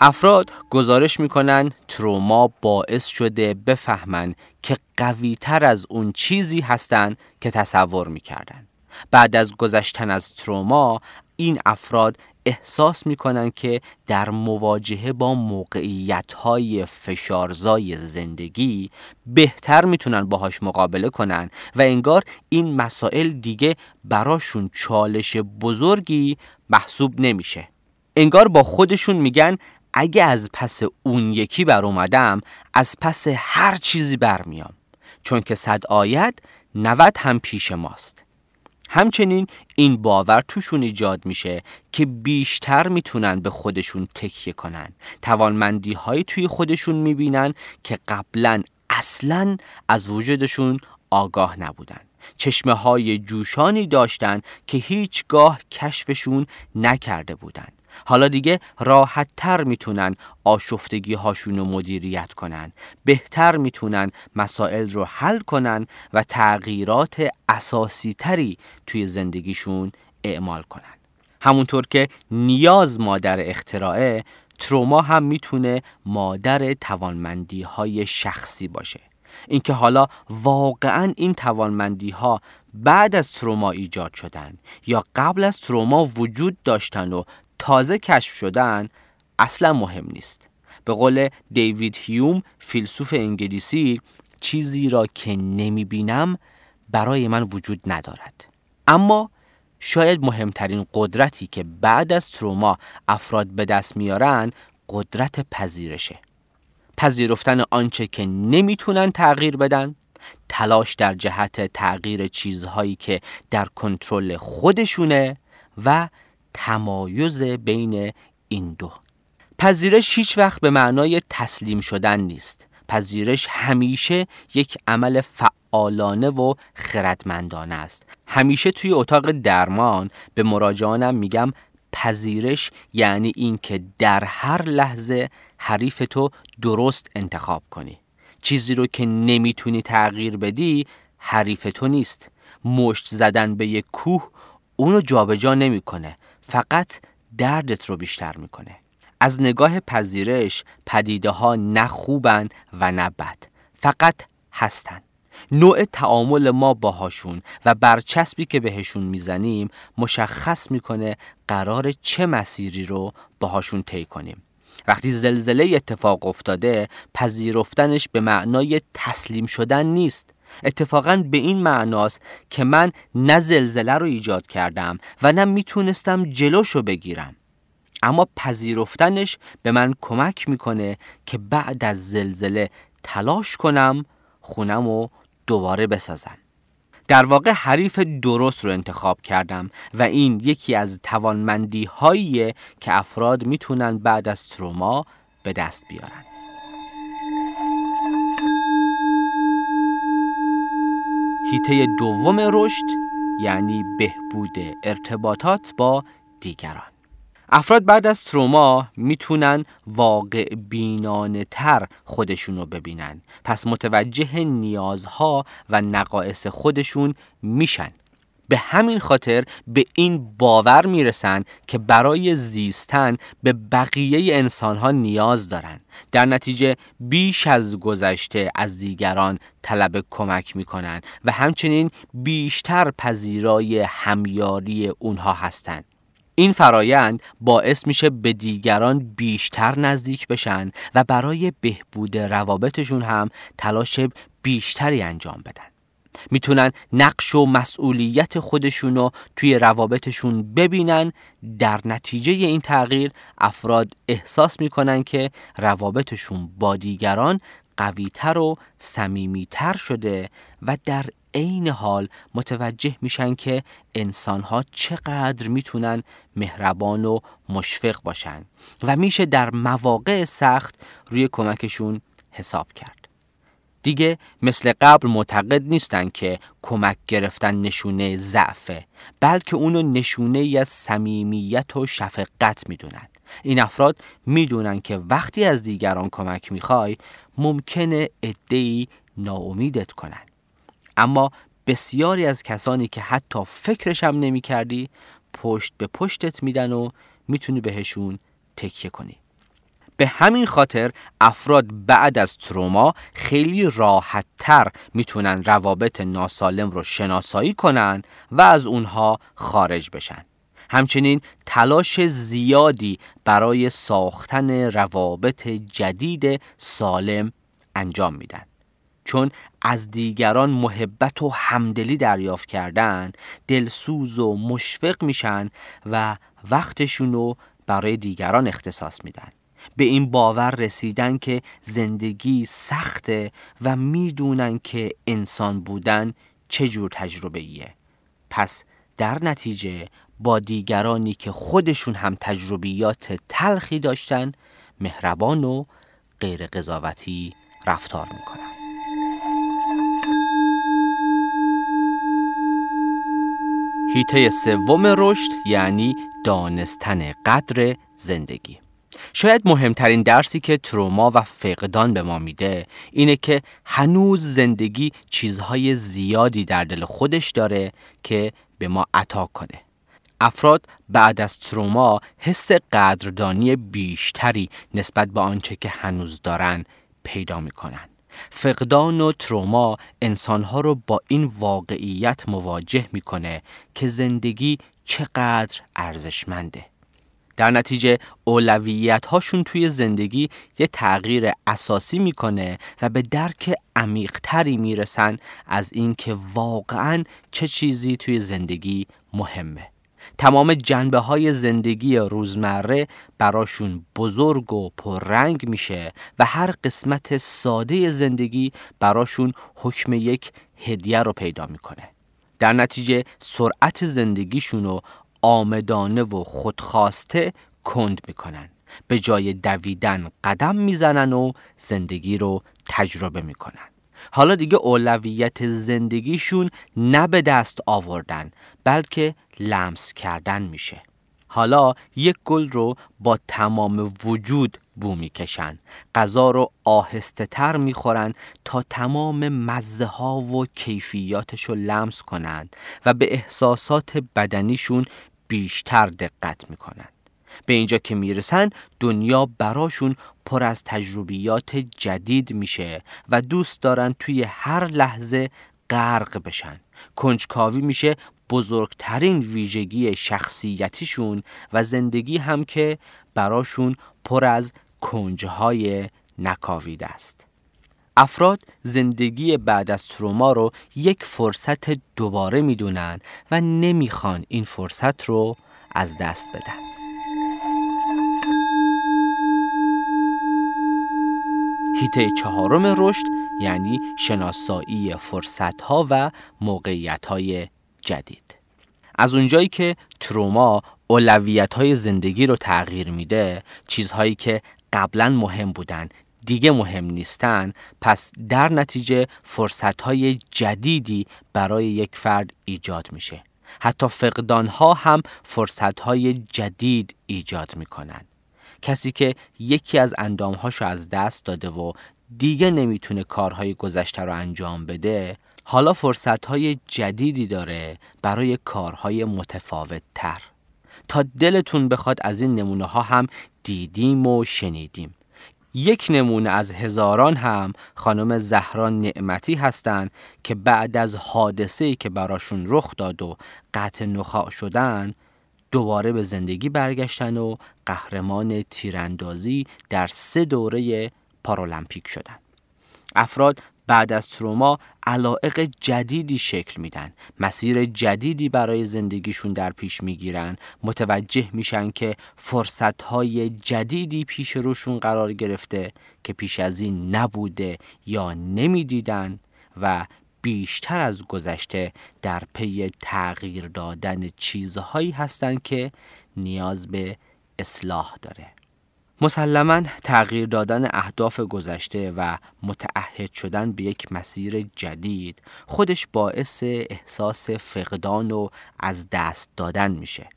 افراد گزارش می‌کنن تروما باعث شده بفهمن که قوی تر از اون چیزی هستن که تصور می‌کردن. بعد از گذشتن از تروما این افراد احساس می‌کنن که در مواجهه با موقعیت های فشارزای زندگی بهتر می‌تونن باهاش مقابله کنن و انگار این مسائل دیگه براشون چالش بزرگی محسوب نمیشه. انگار با خودشون میگن اگه از پس اون یکی بر اومدم از پس هر چیزی برمیام چون که صد آید نوت هم پیش ماست. همچنین این باور توشون ایجاد میشه که بیشتر می‌تونن به خودشون تکیه کنن. توانمندی هایی توی خودشون می‌بینن که قبلا اصلا از وجودشون آگاه نبودن. چشمه های جوشانی داشتن که هیچگاه کشفشون نکرده بودن. حالا دیگه راحت تر می‌تونن آشفتگی هاشون رو مدیریت کنن. بهتر می‌تونن مسائل رو حل کنن و تغییرات اساسی تری توی زندگیشون اعمال کنن. همونطور که نیاز مادر اختراعه تروما هم می‌تونه مادر توانمندی های شخصی باشه. اینکه حالا واقعا این توانمندی ها بعد از تروما ایجاد شدن یا قبل از تروما وجود داشتن و تازه کشف شدن اصلا مهم نیست. به قول دیوید هیوم فیلسوف انگلیسی چیزی را که نمی بینم برای من وجود ندارد. اما شاید مهمترین قدرتی که بعد از تروما افراد به دست میارن قدرت پذیرشه. پذیرفتن آنچه که نمی‌تونن تغییر بدن تلاش در جهت تغییر چیزهایی که در کنترل خودشونه و تمایز بین این دو. پذیرش هیچ وقت به معنای تسلیم شدن نیست. پذیرش همیشه یک عمل فعالانه و خردمندانه است. همیشه توی اتاق درمان به مراجعانم میگم پذیرش یعنی اینکه در هر لحظه حریف تو درست انتخاب کنی. چیزی رو که نمی‌تونی تغییر بدی حریف تو نیست. مشت زدن به یک کوه اونو جابجا نمی‌کنه. فقط دردت رو بیشتر می‌کنه. از نگاه پذیرش پدیده ها نه خوبن و نه بد فقط هستن. نوع تعامل ما باهاشون و برچسبی که بهشون می‌زنیم مشخص می‌کنه قرار چه مسیری رو باهاشون طی کنیم. وقتی زلزله اتفاق افتاده پذیرفتنش به معنای تسلیم شدن نیست. اتفاقا به این معناست که من نه زلزله رو ایجاد کردم و نه می‌تونستم جلوشو بگیرم. اما پذیرفتنش به من کمک می‌کنه که بعد از زلزله تلاش کنم خونم و دوباره بسازم. در واقع حریف درست رو انتخاب کردم و این یکی از توانمندی هاییه که افراد می‌تونن بعد از تروما به دست بیارن. هیته دوم رشد یعنی بهبود ارتباطات با دیگران. افراد بعد از تروما می‌تونن واقع بینانه تر خودشونو ببینن. پس متوجه نیازها و نقایص خودشون میشن. به همین خاطر به این باور می‌رسن که برای زیستن به بقیه انسانها نیاز دارن در نتیجه بیش از گذشته از دیگران طلب کمک می‌کنن و همچنین بیشتر پذیرای همیاری اونها هستند. این فرایند باعث میشه به دیگران بیشتر نزدیک بشن و برای بهبود روابطشون هم تلاش بیشتری انجام بدن. می‌تونن نقش و مسئولیت خودشونو توی روابطشون ببینن. در نتیجه این تغییر افراد احساس می‌کنن که روابطشون با دیگران قویتر و صمیمیتر شده و در عین حال متوجه میشن که انسانها چقدر می‌تونن مهربان و مشفق باشن و میشه در مواقع سخت روی کمکشون حساب کرد. دیگه مثل قبل معتقد نیستن که کمک گرفتن نشونه ضعفه بلکه اونو نشونه ای از صمیمیت و شفقت می‌دونن. این افراد می‌دونن که وقتی از دیگران کمک می‌خوای ممکنه ادهی ناامیدت کنن. اما بسیاری از کسانی که حتی فکرش هم نمی کردی پشت به پشتت میدن و می‌تونی بهشون تکیه کنی. به همین خاطر افراد بعد از تروما خیلی راحت تر می‌تونن روابط ناسالم رو شناسایی کنن و از اونها خارج بشن. همچنین تلاش زیادی برای ساختن روابط جدید سالم انجام میدن. چون از دیگران محبت و همدلی دریافت کردن دلسوز و مشفق میشن و وقتشون رو برای دیگران اختصاص میدن. به این باور رسیدن که زندگی سخته و می‌دونن که انسان بودن چه جور تجربه ایه پس در نتیجه با دیگرانی که خودشون هم تجربیات تلخی داشتن مهربان و غیر قضاوتی رفتار می‌کنن. هیته سوم رشد یعنی دانستن قدر زندگی. شاید مهمترین درسی که تروما و فقدان به ما میده اینه که هنوز زندگی چیزهای زیادی در دل خودش داره که به ما عطا کنه. افراد بعد از تروما حس قدردانی بیشتری نسبت به آنچه که هنوز دارن پیدا می‌کنن. فقدان و تروما انسانها رو با این واقعیت مواجه می‌کنه که زندگی چقدر ارزشمنده. در نتیجه اولویت هاشون توی زندگی یه تغییر اساسی می‌کنه و به درک عمیقتری می‌رسن از اینکه واقعا چه چیزی توی زندگی مهمه. تمام جنبه های زندگی روزمره براشون بزرگ و پررنگ میشه و هر قسمت ساده زندگی براشون حکم یک هدیه رو پیدا می‌کنه. در نتیجه سرعت زندگیشون رو آمدانه و خودخواسته کند می‌کنن. به جای دویدن قدم می‌زنن و زندگی رو تجربه می‌کنن. حالا دیگه اولویت زندگیشون نه به دست آوردن بلکه لمس کردن میشه. حالا یک گل رو با تمام وجود بو می‌کشن. غذا رو آهسته تر می‌خورن تا تمام مزه ها و کیفیاتش رو لمس کنند و به احساسات بدنیشون بیشتر دقت می‌کنن. به اینجا که می‌رسن دنیا براشون پر از تجربیات جدید میشه و دوست دارن توی هر لحظه غرق بشن. کنجکاوی میشه بزرگترین ویژگی شخصیتیشون و زندگی هم که براشون پر از کنجهای نکاویده است. افراد زندگی بعد از تروما رو یک فرصت دوباره می‌دونن و نمی‌خوان این فرصت رو از دست بدن. هیته چهارم رشد یعنی شناسایی فرصتها و موقعیتهای جدید. از اونجایی که تروما اولویت های زندگی رو تغییر میده چیزهایی که قبلا مهم بودن دیگه مهم نیستن. پس در نتیجه فرصت های جدیدی برای یک فرد ایجاد میشه. حتی فقدان ها هم فرصت های جدید ایجاد می‌کنن. کسی که یکی از اندامهاشو از دست داده و دیگه نمی‌تونه کارهای گذشته رو انجام بده حالا فرصتهای جدیدی داره برای کارهای متفاوت تر تا دلتون بخواد از این نمونه ها هم دیدیم و شنیدیم. یک نمونه از هزاران هم خانم زهران نعمتی هستند که بعد از حادثه‌ای که براشون رخ داد و قطع نخاع شدن دوباره به زندگی برگشتن و قهرمان تیراندازی در سه دوره پارالمپیک شدن. افراد بعد از تروما علائق جدیدی شکل میدن. مسیر جدیدی برای زندگیشون در پیش می‌گیرن. متوجه میشن که فرصتهای جدیدی پیش روشون قرار گرفته که پیش از این نبوده یا نمی‌دیدن و بیشتر از گذشته در پی تغییر دادن چیزهایی هستند که نیاز به اصلاح داره. مسلما تغییر دادن اهداف گذشته و متعهد شدن به یک مسیر جدید خودش باعث احساس فقدان و از دست دادن میشه.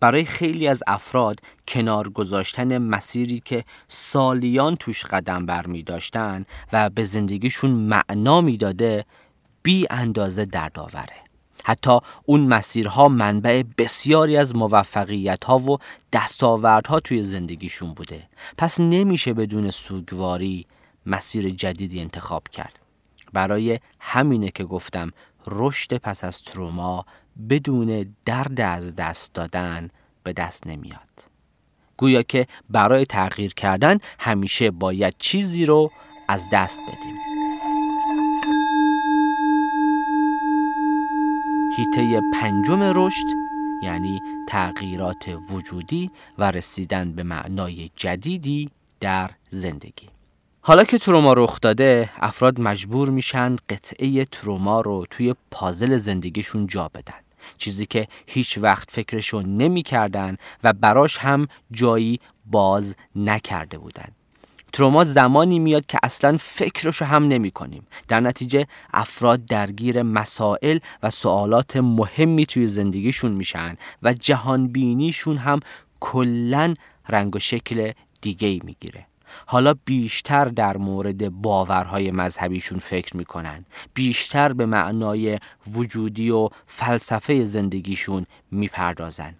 برای خیلی از افراد کنار گذاشتن مسیری که سالیان توش قدم بر می داشتن و به زندگیشون معنا می‌داده بی اندازه دردآوره حتی اون مسیرها منبع بسیاری از موفقیت ها و دستاوردها توی زندگیشون بوده. پس نمیشه بدون سوگواری مسیر جدیدی انتخاب کرد. برای همینه که گفتم رشد پس از تروما بدون درد از دست دادن به دست نمیاد. گویا که برای تغییر کردن همیشه باید چیزی رو از دست بدیم. هیته پنجم رشد یعنی تغییرات وجودی و رسیدن به معنای جدیدی در زندگی. حالا که تروما رخ داده افراد مجبور میشن قطعه تروما رو توی پازل زندگیشون جا بدن. چیزی که هیچ وقت فکرشو نمی‌کردن و براش هم جایی باز نکرده بودن. تروما زمانی میاد که اصلا فکرشو هم نمی کنیم. در نتیجه افراد درگیر مسائل و سوالات مهمی توی زندگیشون میشن و جهان بینیشون هم کلا رنگ و شکل دیگه ای می‌گیره. حالا بیشتر در مورد باورهای مذهبیشون فکر می‌کنن. بیشتر به معنای وجودی و فلسفه زندگیشون می‌پردازن.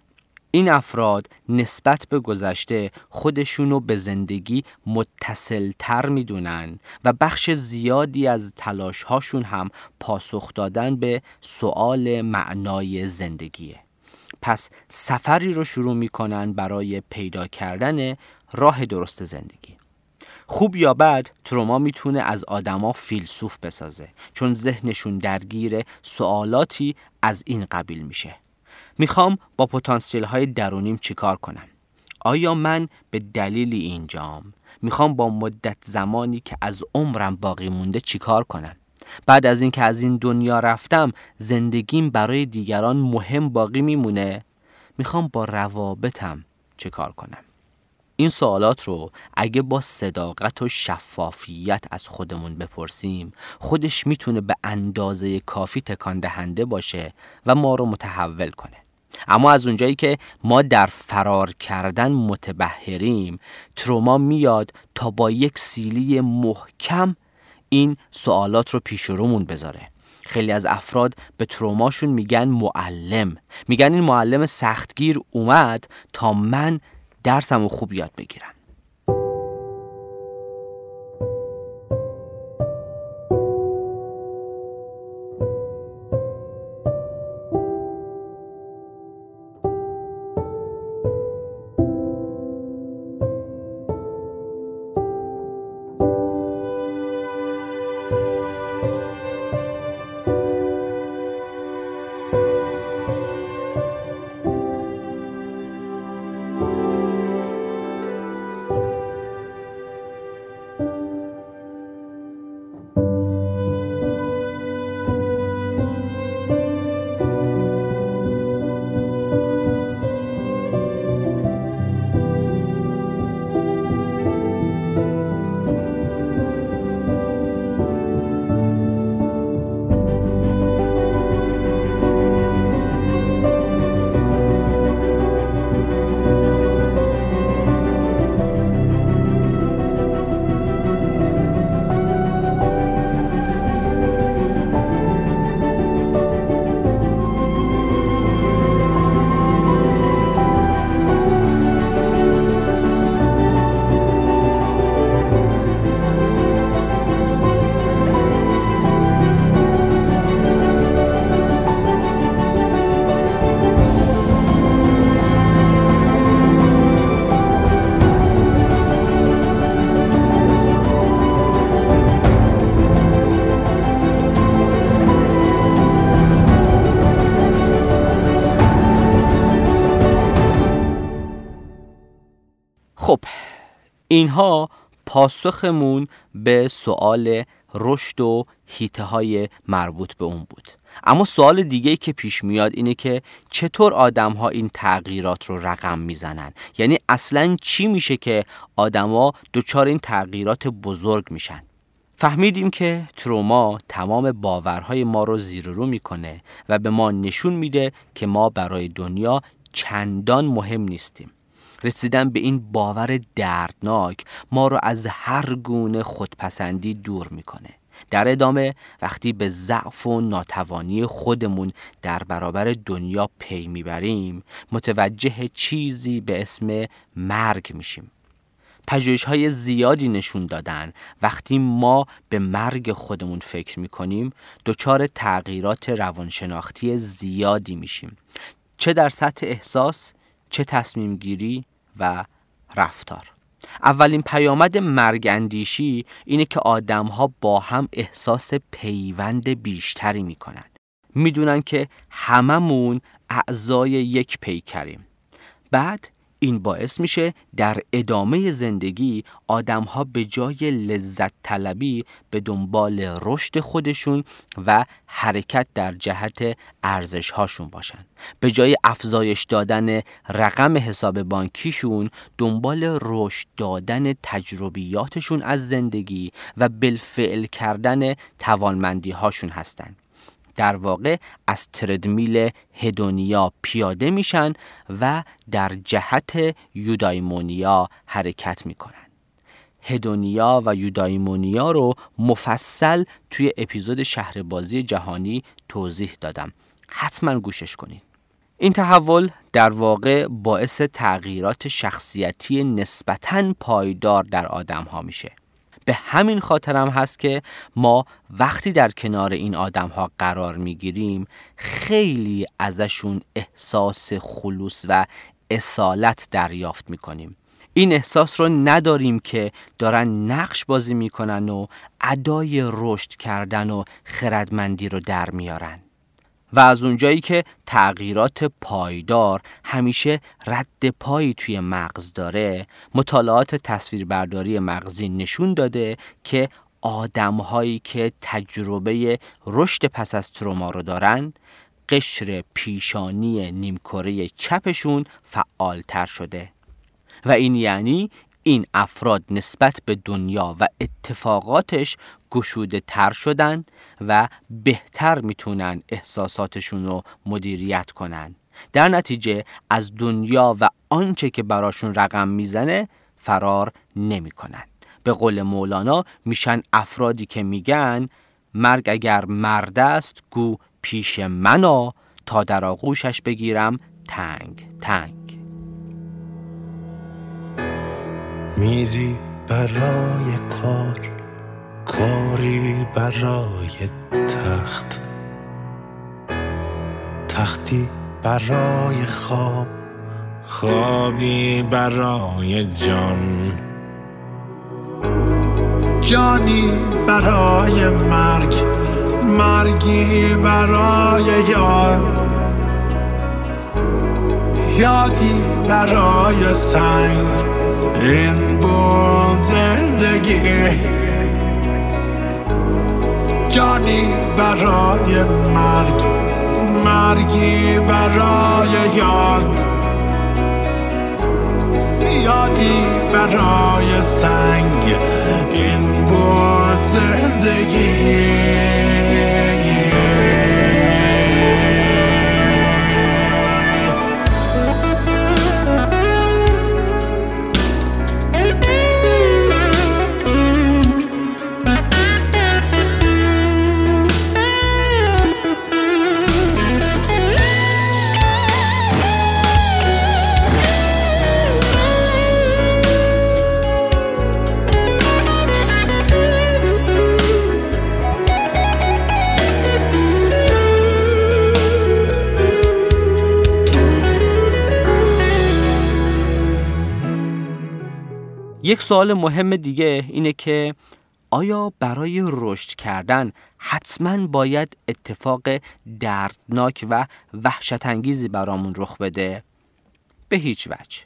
این افراد نسبت به گذشته خودشونو به زندگی متصل تر می‌دونن و بخش زیادی از تلاش هاشون هم پاسخ دادن به سوال معنای زندگیه. پس سفری رو شروع می‌کنن برای پیدا کردن راه درست زندگی. خوب یا بد تروما می‌تونه از آدما فیلسوف بسازه چون ذهنشون درگیر سوالاتی از این قبیل میشه. می‌خوام با پتانسیل های درونیم چیکار کنم؟ آیا من به دلیل اینجام؟ می‌خوام با مدت زمانی که از عمرم باقی مونده چیکار کنم؟ بعد از اینکه از این دنیا رفتم زندگیم برای دیگران مهم باقی میمونه. می‌خوام با روابطم چیکار کنم؟ این سوالات رو اگه با صداقت و شفافیت از خودمون بپرسیم خودش می‌تونه به اندازه کافی تکان دهنده باشه و ما رو متحول کنه. اما از اونجایی که ما در فرار کردن متبهریم تروما میاد تا با یک سیلی محکم این سوالات رو پیش رومون بذاره. خیلی از افراد به تروماشون میگن معلم. میگن این معلم سختگیر اومد تا من درسم خوب یاد بگیرم. اینها پاسخمون به سوال رشد و هیته های مربوط به اون بود. اما سوال دیگه که پیش میاد اینه که چطور آدم ها این تغییرات رو رقم می‌زنن؟ یعنی اصلا چی میشه که آدما دچار این تغییرات بزرگ میشن؟ فهمیدیم که تروما تمام باورهای ما رو زیر رو می‌کنه و به ما نشون میده که ما برای دنیا چندان مهم نیستیم. رسیدن به این باور دردناک ما رو از هر گونه خودپسندی دور می‌کنه. در ادامه وقتی به ضعف و ناتوانی خودمون در برابر دنیا پی می‌بریم متوجه چیزی به اسم مرگ میشیم. پژوهش های زیادی نشون دادن. وقتی ما به مرگ خودمون فکر می‌کنیم دچار تغییرات روانشناختی زیادی میشیم. چه در سطح احساس چه تصمیم گیری و رفتار. اولین پیامد مرگ اندیشی اینه که آدم ها با هم احساس پیوند بیشتری می‌کنن. می‌دونن که هممون اعضای یک پیکریم. بعد این باعث میشه در ادامه زندگی آدم ها به جای لذت طلبی به دنبال رشد خودشون و حرکت در جهت ارزش هاشون باشن. به جای افزایش دادن رقم حساب بانکیشون دنبال رشد دادن تجربیاتشون از زندگی و بالفعل کردن توانمندی هاشون هستند در واقع از تردمیل هدونیا پیاده میشن و در جهت یودایمونیا حرکت می‌کنن. هدونیا و یودایمونیا رو مفصل توی اپیزود شهربازی جهانی توضیح دادم. حتما گوشش کنید این تحول در واقع باعث تغییرات شخصیتی نسبتاً پایدار در آدم ها میشه. به همین خاطرم هست که ما وقتی در کنار این آدم ها قرار می‌گیریم خیلی ازشون احساس خلوص و اصالت دریافت می‌کنیم. این احساس رو نداریم که دارن نقش بازی می‌کنن و ادای رشد کردن و خردمندی رو در میارن. و از اونجایی که تغییرات پایدار همیشه رد پایی توی مغز داره مطالعات تصویربرداری مغزی نشون داده که آدم هایی که تجربه رشد پس از تروما رو دارن قشر پیشانی نیمکره چپشون فعالتر شده. و این یعنی این افراد نسبت به دنیا و اتفاقاتش گشوده تر شدن و بهتر می‌تونن احساساتشون رو مدیریت کنن. در نتیجه از دنیا و آنچه که براشون رقم می‌زنه فرار نمی‌کنن. به قول مولانا میشن افرادی که میگن مرگ اگر مرد است گو پیش منا تا در آغوشش بگیرم تنگ تنگ. میزی برای کار کاری برای تخت. تختی برای خواب خوابی برای جان. جانی برای مرگ مرگی برای یاد. یادی برای سنگ این بود زندگی. جانی برای مرگ مرگی برای یاد. یادی برای سنگ این بود زندگی. سوال مهم دیگه اینه که آیا برای رشد کردن حتما باید اتفاق دردناک و وحشت انگیزی برامون رخ بده؟ به هیچ وجه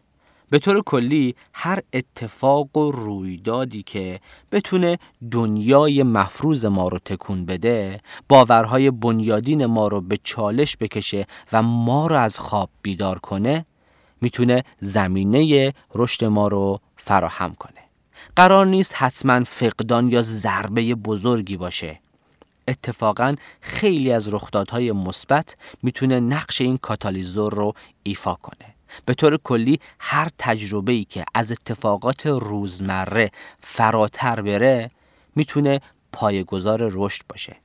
به طور کلی هر اتفاق و رویدادی که بتونه دنیای مفروض ما رو تکون بده باورهای بنیادین ما رو به چالش بکشه و ما رو از خواب بیدار کنه می‌تونه زمینه رشد ما رو فراهم کنه. قرار نیست حتما فقدان یا ضربه بزرگی باشه. اتفاقا خیلی از رخدادهای مثبت می‌تونه نقش این کاتالیزور رو ایفا کنه. به طور کلی هر تجربه ای که از اتفاقات روزمره فراتر بره می‌تونه پایگذار رشد باشه.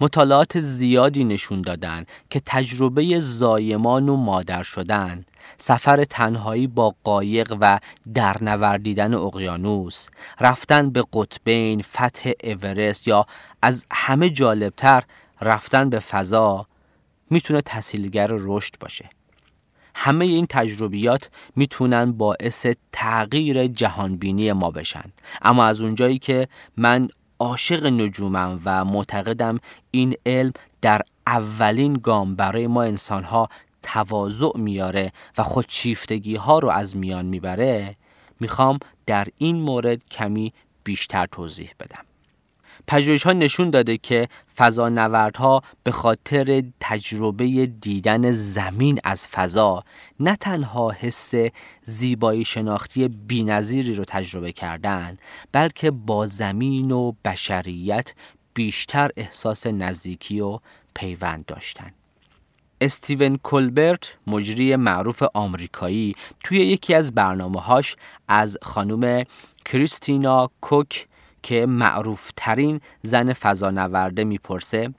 مطالعات زیادی نشون دادن که تجربه زایمان و مادر شدن سفر تنهایی با قایق و درنوردیدن اقیانوس رفتن به قطبین فتح اورست یا از همه جالبتر رفتن به فضا می‌تونه تسهیلگر رشد باشه. همه این تجربیات می‌تونن باعث تغییر جهانبینی ما بشن. اما از اونجایی که من عاشق نجومم و معتقدم این علم در اولین گام برای ما انسانها تواضع میاره و خودشیفتگی ها رو از میان می‌بره می‌خوام در این مورد کمی بیشتر توضیح بدم پژوهش ها نشون داده که فضانوردها به خاطر تجربه دیدن زمین از فضا نه تنها حس زیبایی شناختی بینظیری رو تجربه کردن بلکه با زمین و بشریت بیشتر احساس نزدیکی و پیوند داشتند. استیون کلبرت مجری معروف آمریکایی توی یکی از برنامه هاش از خانم کریستینا کوک که معروف ترین زن فضانورده می‌پرسه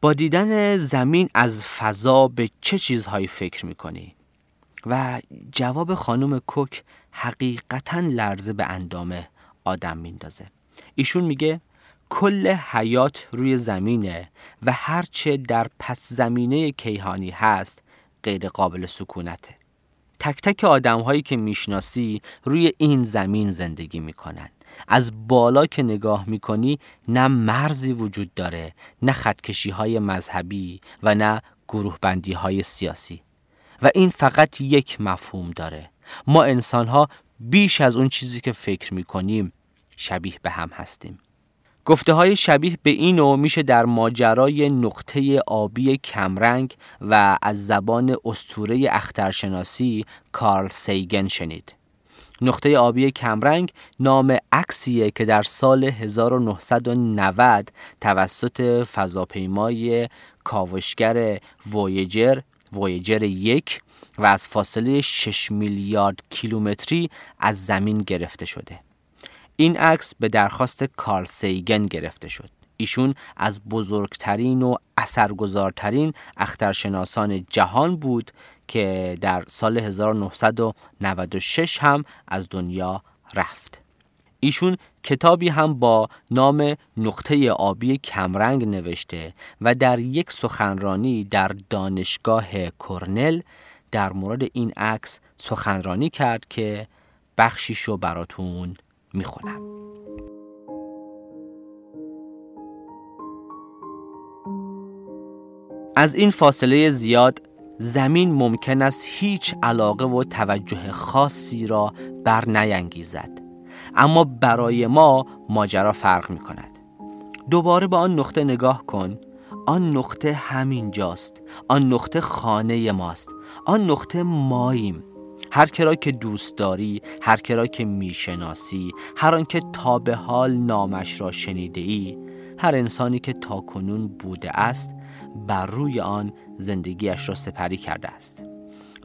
با دیدن زمین از فضا به چه چیزهایی فکر می‌کنی؟ و جواب خانم کوک حقیقتا لرزه به اندامه آدم میندازه ایشون میگه کل حیات روی زمینه و هرچه در پس زمینه کیهانی هست غیر قابل سکونته تک تک آدم هایی که می‌شناسی روی این زمین زندگی می‌کنن. از بالا که نگاه می‌کنی نه مرزی وجود داره نه خطکشی های مذهبی و نه گروه بندی های سیاسی. و این فقط یک مفهوم داره. ما انسان ها بیش از اون چیزی که فکر می‌کنیم شبیه به هم هستیم. گفته های شبیه به اینو میشه در ماجرای نقطه آبی کمرنگ و از زبان استوره اخترشناسی کارل سیگن شنید. نقطه آبی کمرنگ نام عکسیه که در سال 1990 توسط فضاپیمای کاوشگر وویجر وویجر یک و از فاصله 6 میلیارد کیلومتری از زمین گرفته شده. این عکس به درخواست کارل سیگن گرفته شد. ایشون از بزرگترین و اثرگذارترین اخترشناسان جهان بود که در سال 1996 هم از دنیا رفت. ایشون کتابی هم با نام نقطه آبی کمرنگ نوشته و در یک سخنرانی در دانشگاه کرنل در مورد این عکس سخنرانی کرد که بخشیشو براتون می‌خونم. از این فاصله زیاد زمین ممکن است هیچ علاقه و توجه خاصی را بر نینگیزد اما برای ما ماجرا فرق می کند دوباره به آن نقطه نگاه کن. آن نقطه همین جاست آن نقطه خانه ماست. آن نقطه ماییم. هر کرا که دوست داری هر کرا که می‌شناسی هر آنکه تا به حال نامش را شنیده ای هر انسانی که تا کنون بوده است بر روی آن زندگیش را سپری کرده است.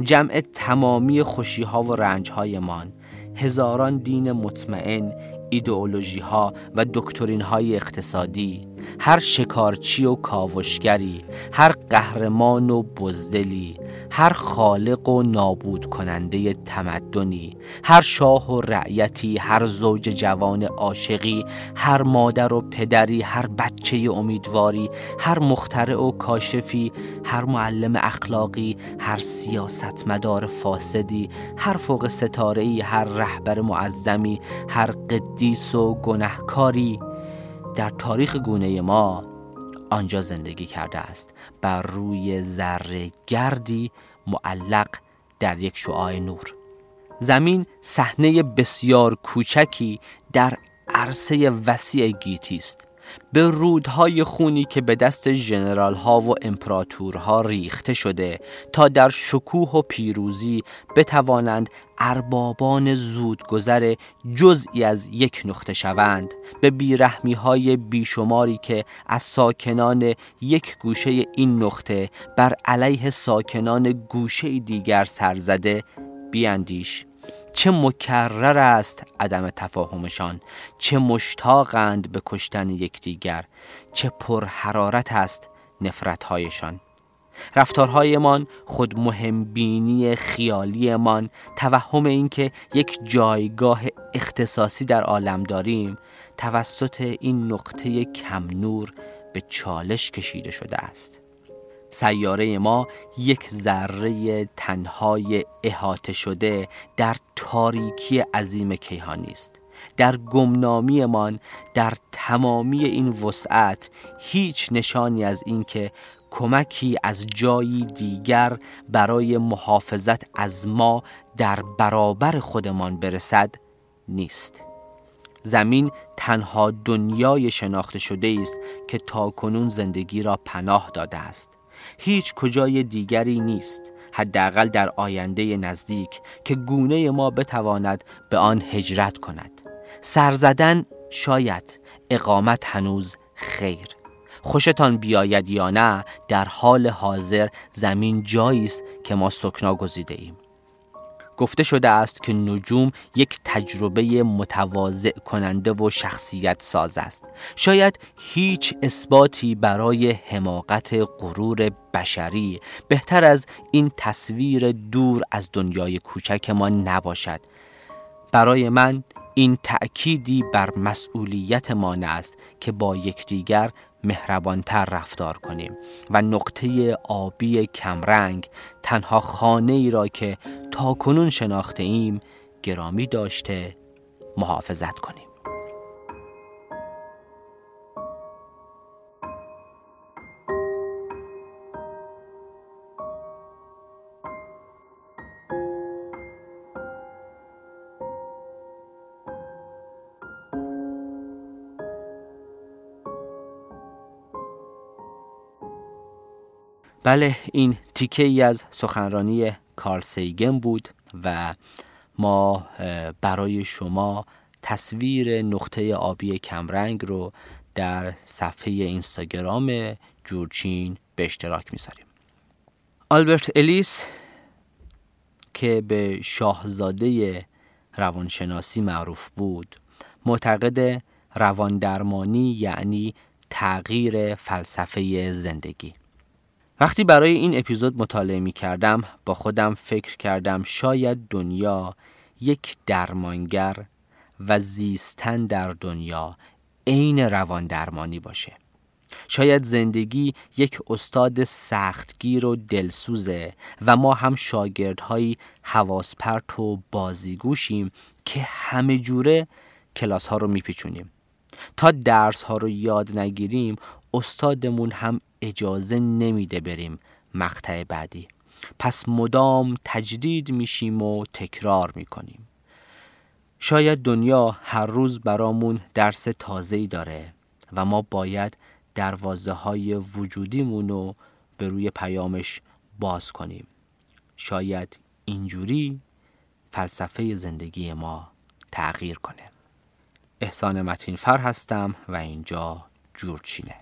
جمع تمامی خوشی ها و رنج هایمان هزاران دین مطمئن ایدئولوژی ها و دکترین های اقتصادی هر شکارچی و کاوشگری هر قهرمان و بزدلی هر خالق و نابود کننده تمدنی هر شاه و رعیتی هر زوج جوان عاشقی هر مادر و پدری هر بچه امیدواری هر مخترع و کاشفی هر معلم اخلاقی هر سیاستمدار فاسدی هر فوق ستاره هر رهبر معظمی هر قدیس و گنهکاری. در تاریخ گونه ما آنجا زندگی کرده است. بر روی ذره گردی معلق در یک شعاع نور. زمین صحنه بسیار کوچکی در عرصه وسیع گیتی است. به رودهای خونی که به دست جنرال ها و امپراتورها ریخته شده تا در شکوه و پیروزی بتوانند اربابان زودگذر جزئی از یک نقطه شوند. به بیرحمی های بیشماری که از ساکنان یک گوشه این نقطه بر علیه ساکنان گوشه دیگر سرزده بیاندیش. چه مکرر است عدم تفاهمشان؟ چه مشتاقند به کشتن یکدیگر؟ چه پرحرارت است نفرتهایشان؟ رفتارهایمان خود مهمبینی خیالیمان توهم اینکه یک جایگاه اختصاصی در عالم داریم توسط این نقطه کم نور به چالش کشیده شده است. سیاره ما یک ذره تنهای احاطه شده در تاریکی عظیم کیهانی است. در گمنامیمان در تمامی این وسعت هیچ نشانی از اینکه کمکی از جایی دیگر برای محافظت از ما در برابر خودمان برسد نیست. زمین تنها دنیای شناخته شده است که تاکنون زندگی را پناه داده است. هیچ کجای دیگری نیست حداقل در آینده نزدیک که گونه ما بتواند به آن هجرت کند. سرزدن شاید اقامت هنوز خیر. خوشتان بیاید یا نه در حال حاضر زمین جایی است که ما سکنا گزیده ایم. گفته شده است که نجوم یک تجربه متواضع کننده و شخصیت ساز است. شاید هیچ اثباتی برای حماقت غرور بشری بهتر از این تصویر دور از دنیای کوچک ما نباشد. برای من این تأکیدی بر مسئولیتمان است که با یکدیگر مهربانتر رفتار کنیم. و نقطه آبی کمرنگ تنها خانه ای را که تا کنون شناخته ایم گرامی داشته محافظت کنیم. بله این تیکه ای از سخنرانی کارل سیگن بود و ما برای شما تصویر نقطه آبی کمرنگ رو در صفحه اینستاگرام جورچین به اشتراک می‌ذاریم. آلبرت الیس که به شاهزاده روانشناسی معروف بود معتقد رواندرمانی یعنی تغییر فلسفه زندگی. وقتی برای این اپیزود مطالعه می کردم با خودم فکر کردم شاید دنیا یک درمانگر و زیستن در دنیا عین روان درمانی باشه. شاید زندگی یک استاد سختگیر و دلسوزه و ما هم شاگردهایی حواس پرت و بازیگوشیم که همه جوره کلاس ها رو میپیچونیم. تا درس ها رو یاد نگیریم استادمون هم اجازه نمیده بریم مقطع بعدی. پس مدام تجدید میشیم و تکرار می‌کنیم. شاید دنیا هر روز برامون درس تازه‌ای داره و ما باید دروازه های وجودیمون رو به روی پیامش باز کنیم. شاید اینجوری فلسفه زندگی ما تغییر کنه. احسان متین فر هستم و اینجا جورچینه.